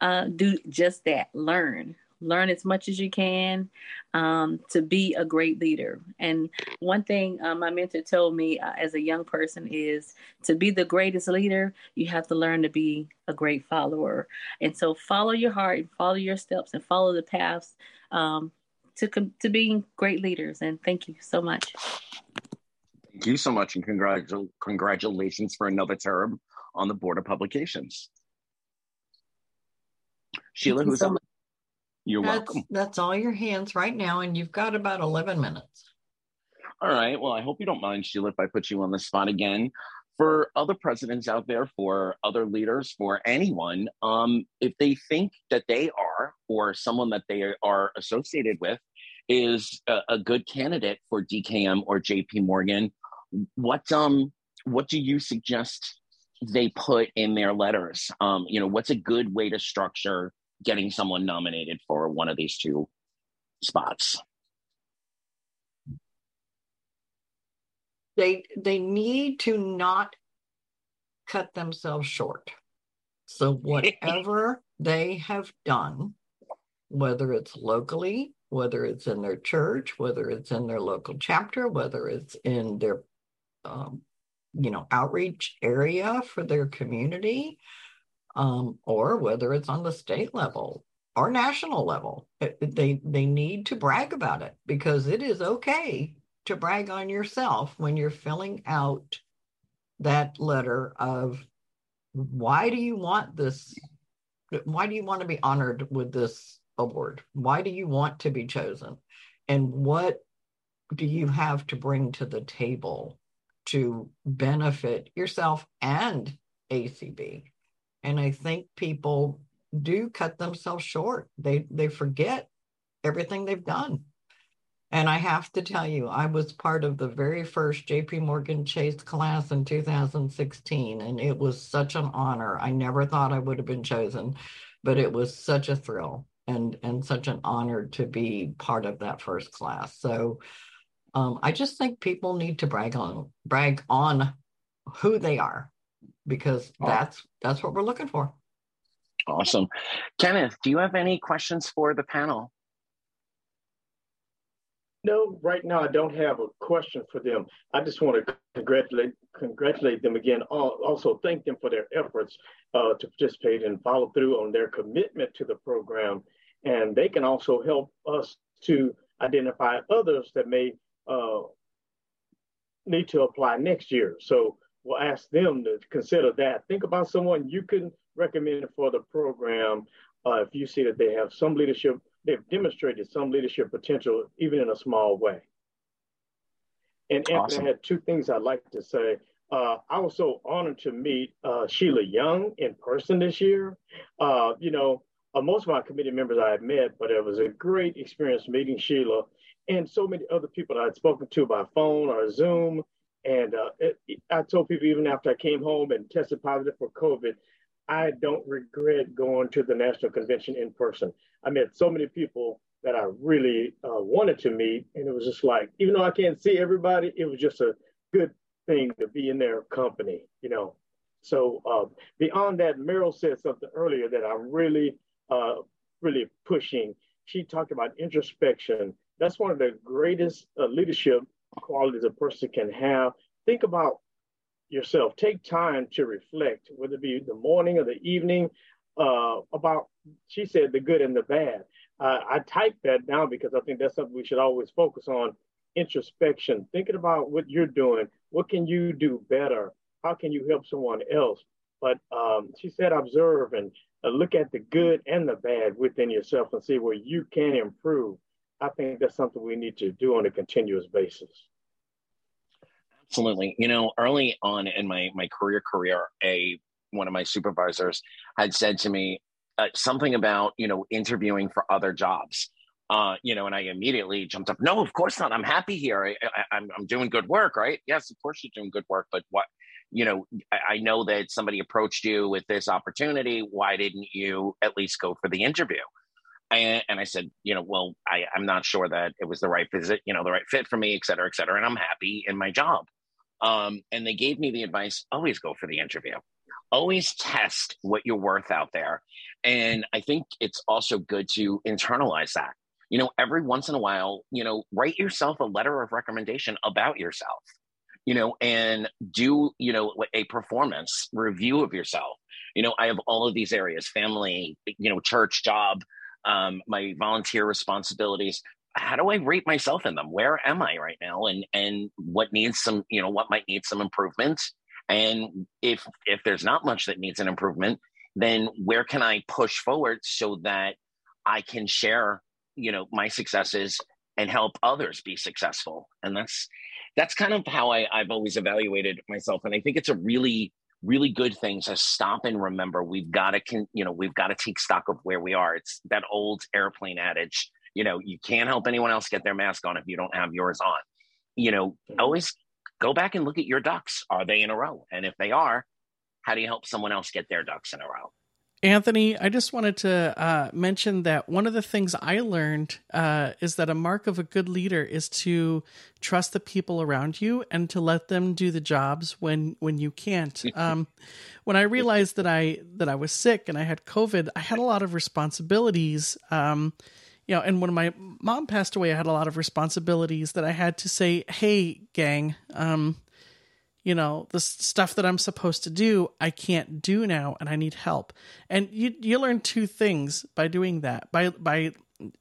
uh, do just that. Learn, learn as much as you can um, to be a great leader. And one thing uh, my mentor told me uh, as a young person is to be the greatest leader, you have to learn to be a great follower. And so follow your heart and follow your steps and follow the paths um, to, com- to being great leaders. And thank you so much. Thank you so much, and congratu- congratulations for another term on the Board of Publications. Sheila, who's so up? You're That's, welcome. that's all your hands right now, and you've got about 11 minutes. All right. Well, I hope you don't mind, Sheila, if I put you on the spot again. For other presidents out there, for other leaders, for anyone, um, if they think that they are, or someone that they are associated with, is a, a good candidate for DKM or JP Morgan, what um what do you suggest they put in their letters? Um, you know, what's a good way to structure getting someone nominated for one of these two spots? They they need to not cut themselves short. So whatever they have done, whether it's locally, whether it's in their church, whether it's in their local chapter, whether it's in their, um, you know, outreach area for their community, um, or whether it's on the state level or national level. They they need to brag about it because it is okay to brag on yourself when you're filling out that letter of why do you want this why do you want to be honored with this award why do you want to be chosen and what do you have to bring to the table to benefit yourself and acb and i think people do cut themselves short they they forget everything they've done and I have to tell you, I was part of the very first JP Morgan Chase class in 2016, and it was such an honor. I never thought I would have been chosen, but it was such a thrill and and such an honor to be part of that first class. So um, I just think people need to brag on brag on who they are because that's that's what we're looking for. Awesome. Kenneth, do you have any questions for the panel? No, right now I don't have a question for them. I just want to congratulate congratulate them again. Also, thank them for their efforts uh, to participate and follow through on their commitment to the program. And they can also help us to identify others that may uh, need to apply next year. So we'll ask them to consider that. Think about someone you can recommend for the program uh, if you see that they have some leadership they've demonstrated some leadership potential, even in a small way. And Anthony, awesome. I had two things I'd like to say. Uh, I was so honored to meet uh, Sheila Young in person this year. Uh, you know, uh, most of my committee members I had met, but it was a great experience meeting Sheila and so many other people I had spoken to by phone or Zoom. And uh, it, I told people even after I came home and tested positive for COVID, I don't regret going to the national convention in person. I met so many people that I really uh, wanted to meet, and it was just like, even though I can't see everybody, it was just a good thing to be in their company, you know. So uh, beyond that, Meryl said something earlier that I'm really, uh, really pushing. She talked about introspection. That's one of the greatest uh, leadership qualities a person can have. Think about yourself. Take time to reflect, whether it be the morning or the evening, uh, about, she said, the good and the bad. Uh, I typed that down because I think that's something we should always focus on introspection, thinking about what you're doing. What can you do better? How can you help someone else? But um, she said, observe and uh, look at the good and the bad within yourself and see where you can improve. I think that's something we need to do on a continuous basis. Absolutely. You know, early on in my my career career, a one of my supervisors had said to me uh, something about you know interviewing for other jobs. Uh, you know, and I immediately jumped up. No, of course not. I'm happy here. I, I, I'm I'm doing good work, right? Yes, of course you're doing good work. But what, you know, I, I know that somebody approached you with this opportunity. Why didn't you at least go for the interview? And, I said, you know, well, I, I'm not sure that it was the right visit, you know, the right fit for me, et cetera, et cetera. And I'm happy in my job. Um, and they gave me the advice always go for the interview, always test what you're worth out there. And I think it's also good to internalize that. You know, every once in a while, you know, write yourself a letter of recommendation about yourself, you know, and do, you know, a performance review of yourself. You know, I have all of these areas family, you know, church, job, um, my volunteer responsibilities how do I rate myself in them? Where am I right now? And and what needs some, you know, what might need some improvement? And if if there's not much that needs an improvement, then where can I push forward so that I can share, you know, my successes and help others be successful? And that's that's kind of how I, I've always evaluated myself. And I think it's a really really good things to stop and remember. We've got to you know we've got to take stock of where we are. It's that old airplane adage you know you can't help anyone else get their mask on if you don't have yours on. You know always go back and look at your ducks. Are they in a row? And if they are how do you help someone else get their ducks in a row Anthony, I just wanted to uh, mention that one of the things I learned uh, is that a mark of a good leader is to trust the people around you and to let them do the jobs when when you can't. Um, when I realized that I that I was sick and I had COVID, I had a lot of responsibilities. Um, you know, and when my mom passed away, I had a lot of responsibilities that I had to say, "Hey, gang." Um, you know the stuff that i'm supposed to do i can't do now and i need help. And you you learn two things by doing that by by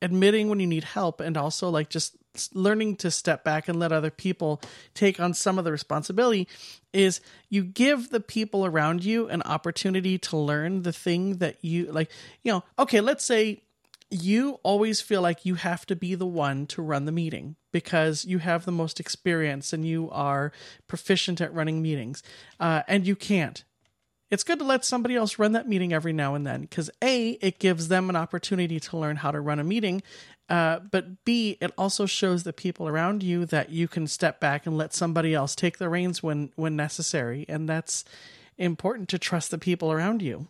admitting when you need help and also like just learning to step back and let other people take on some of the responsibility is you give the people around you an opportunity to learn the thing that you like you know okay let's say you always feel like you have to be the one to run the meeting because you have the most experience and you are proficient at running meetings, uh, and you can't. It's good to let somebody else run that meeting every now and then because A, it gives them an opportunity to learn how to run a meeting. Uh, but B, it also shows the people around you that you can step back and let somebody else take the reins when when necessary, and that's important to trust the people around you.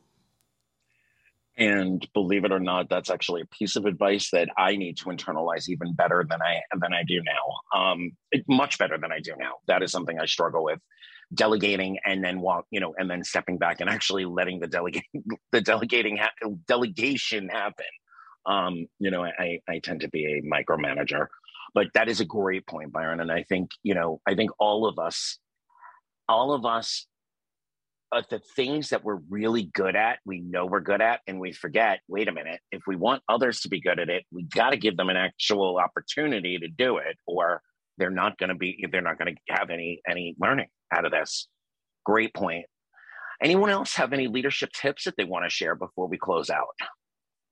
And believe it or not, that's actually a piece of advice that I need to internalize even better than I than I do now. Um, much better than I do now. That is something I struggle with, delegating and then walk, you know, and then stepping back and actually letting the delegate the delegating ha- delegation happen. Um, you know, I I tend to be a micromanager, but that is a great point, Byron. And I think you know, I think all of us, all of us but the things that we're really good at, we know we're good at, and we forget, wait a minute, if we want others to be good at it, we got to give them an actual opportunity to do it, or they're not going to be, they're not going to have any, any learning out of this. Great point. Anyone else have any leadership tips that they want to share before we close out?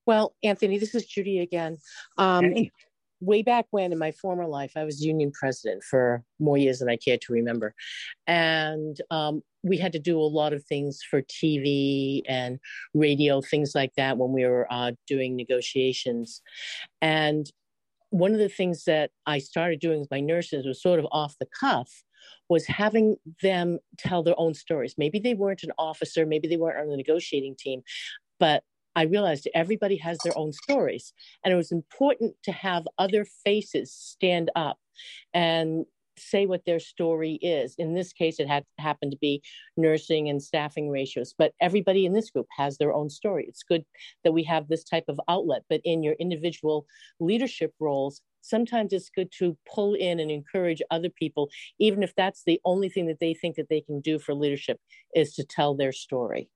Well, Anthony, this is Judy again. Um, hey way back when in my former life, I was union president for more years than I care to remember. And um, we had to do a lot of things for TV and radio, things like that when we were uh, doing negotiations. And one of the things that I started doing with my nurses was sort of off the cuff was having them tell their own stories. Maybe they weren't an officer, maybe they weren't on the negotiating team, but I realized everybody has their own stories. And it was important to have other faces stand up and say what their story is. In this case, it had happened to be nursing and staffing ratios, but everybody in this group has their own story. It's good that we have this type of outlet, but in your individual leadership roles, sometimes it's good to pull in and encourage other people, even if that's the only thing that they think that they can do for leadership is to tell their story.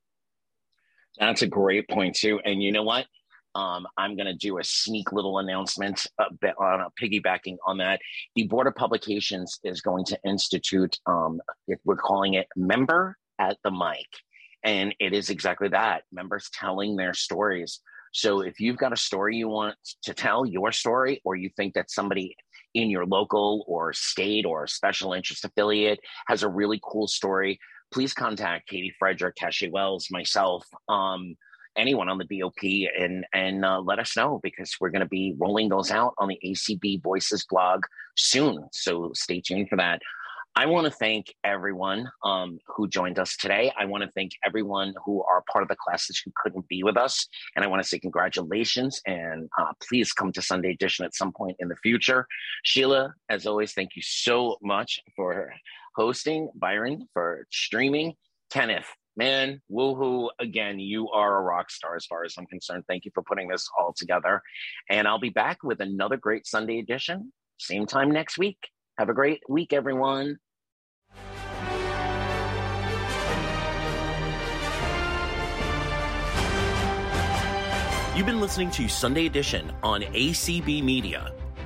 That's a great point too. And you know what? Um, I'm going to do a sneak little announcement uh, on uh, piggybacking on that. The Board of Publications is going to institute, um, we're calling it Member at the Mic. And it is exactly that members telling their stories. So if you've got a story you want to tell, your story, or you think that somebody in your local or state or special interest affiliate has a really cool story, please contact Katie Frederick, Tashi Wells, myself, um, anyone on the BOP, and and uh, let us know because we're going to be rolling those out on the ACB Voices blog soon. So stay tuned for that. I want to thank everyone um, who joined us today. I want to thank everyone who are part of the classes who couldn't be with us. And I want to say congratulations and uh, please come to Sunday Edition at some point in the future. Sheila, as always, thank you so much for hosting, Byron for streaming, Kenneth. Man, woohoo again. You are a rock star as far as I'm concerned. Thank you for putting this all together. And I'll be back with another great Sunday edition, same time next week. Have a great week, everyone. You've been listening to Sunday Edition on ACB Media.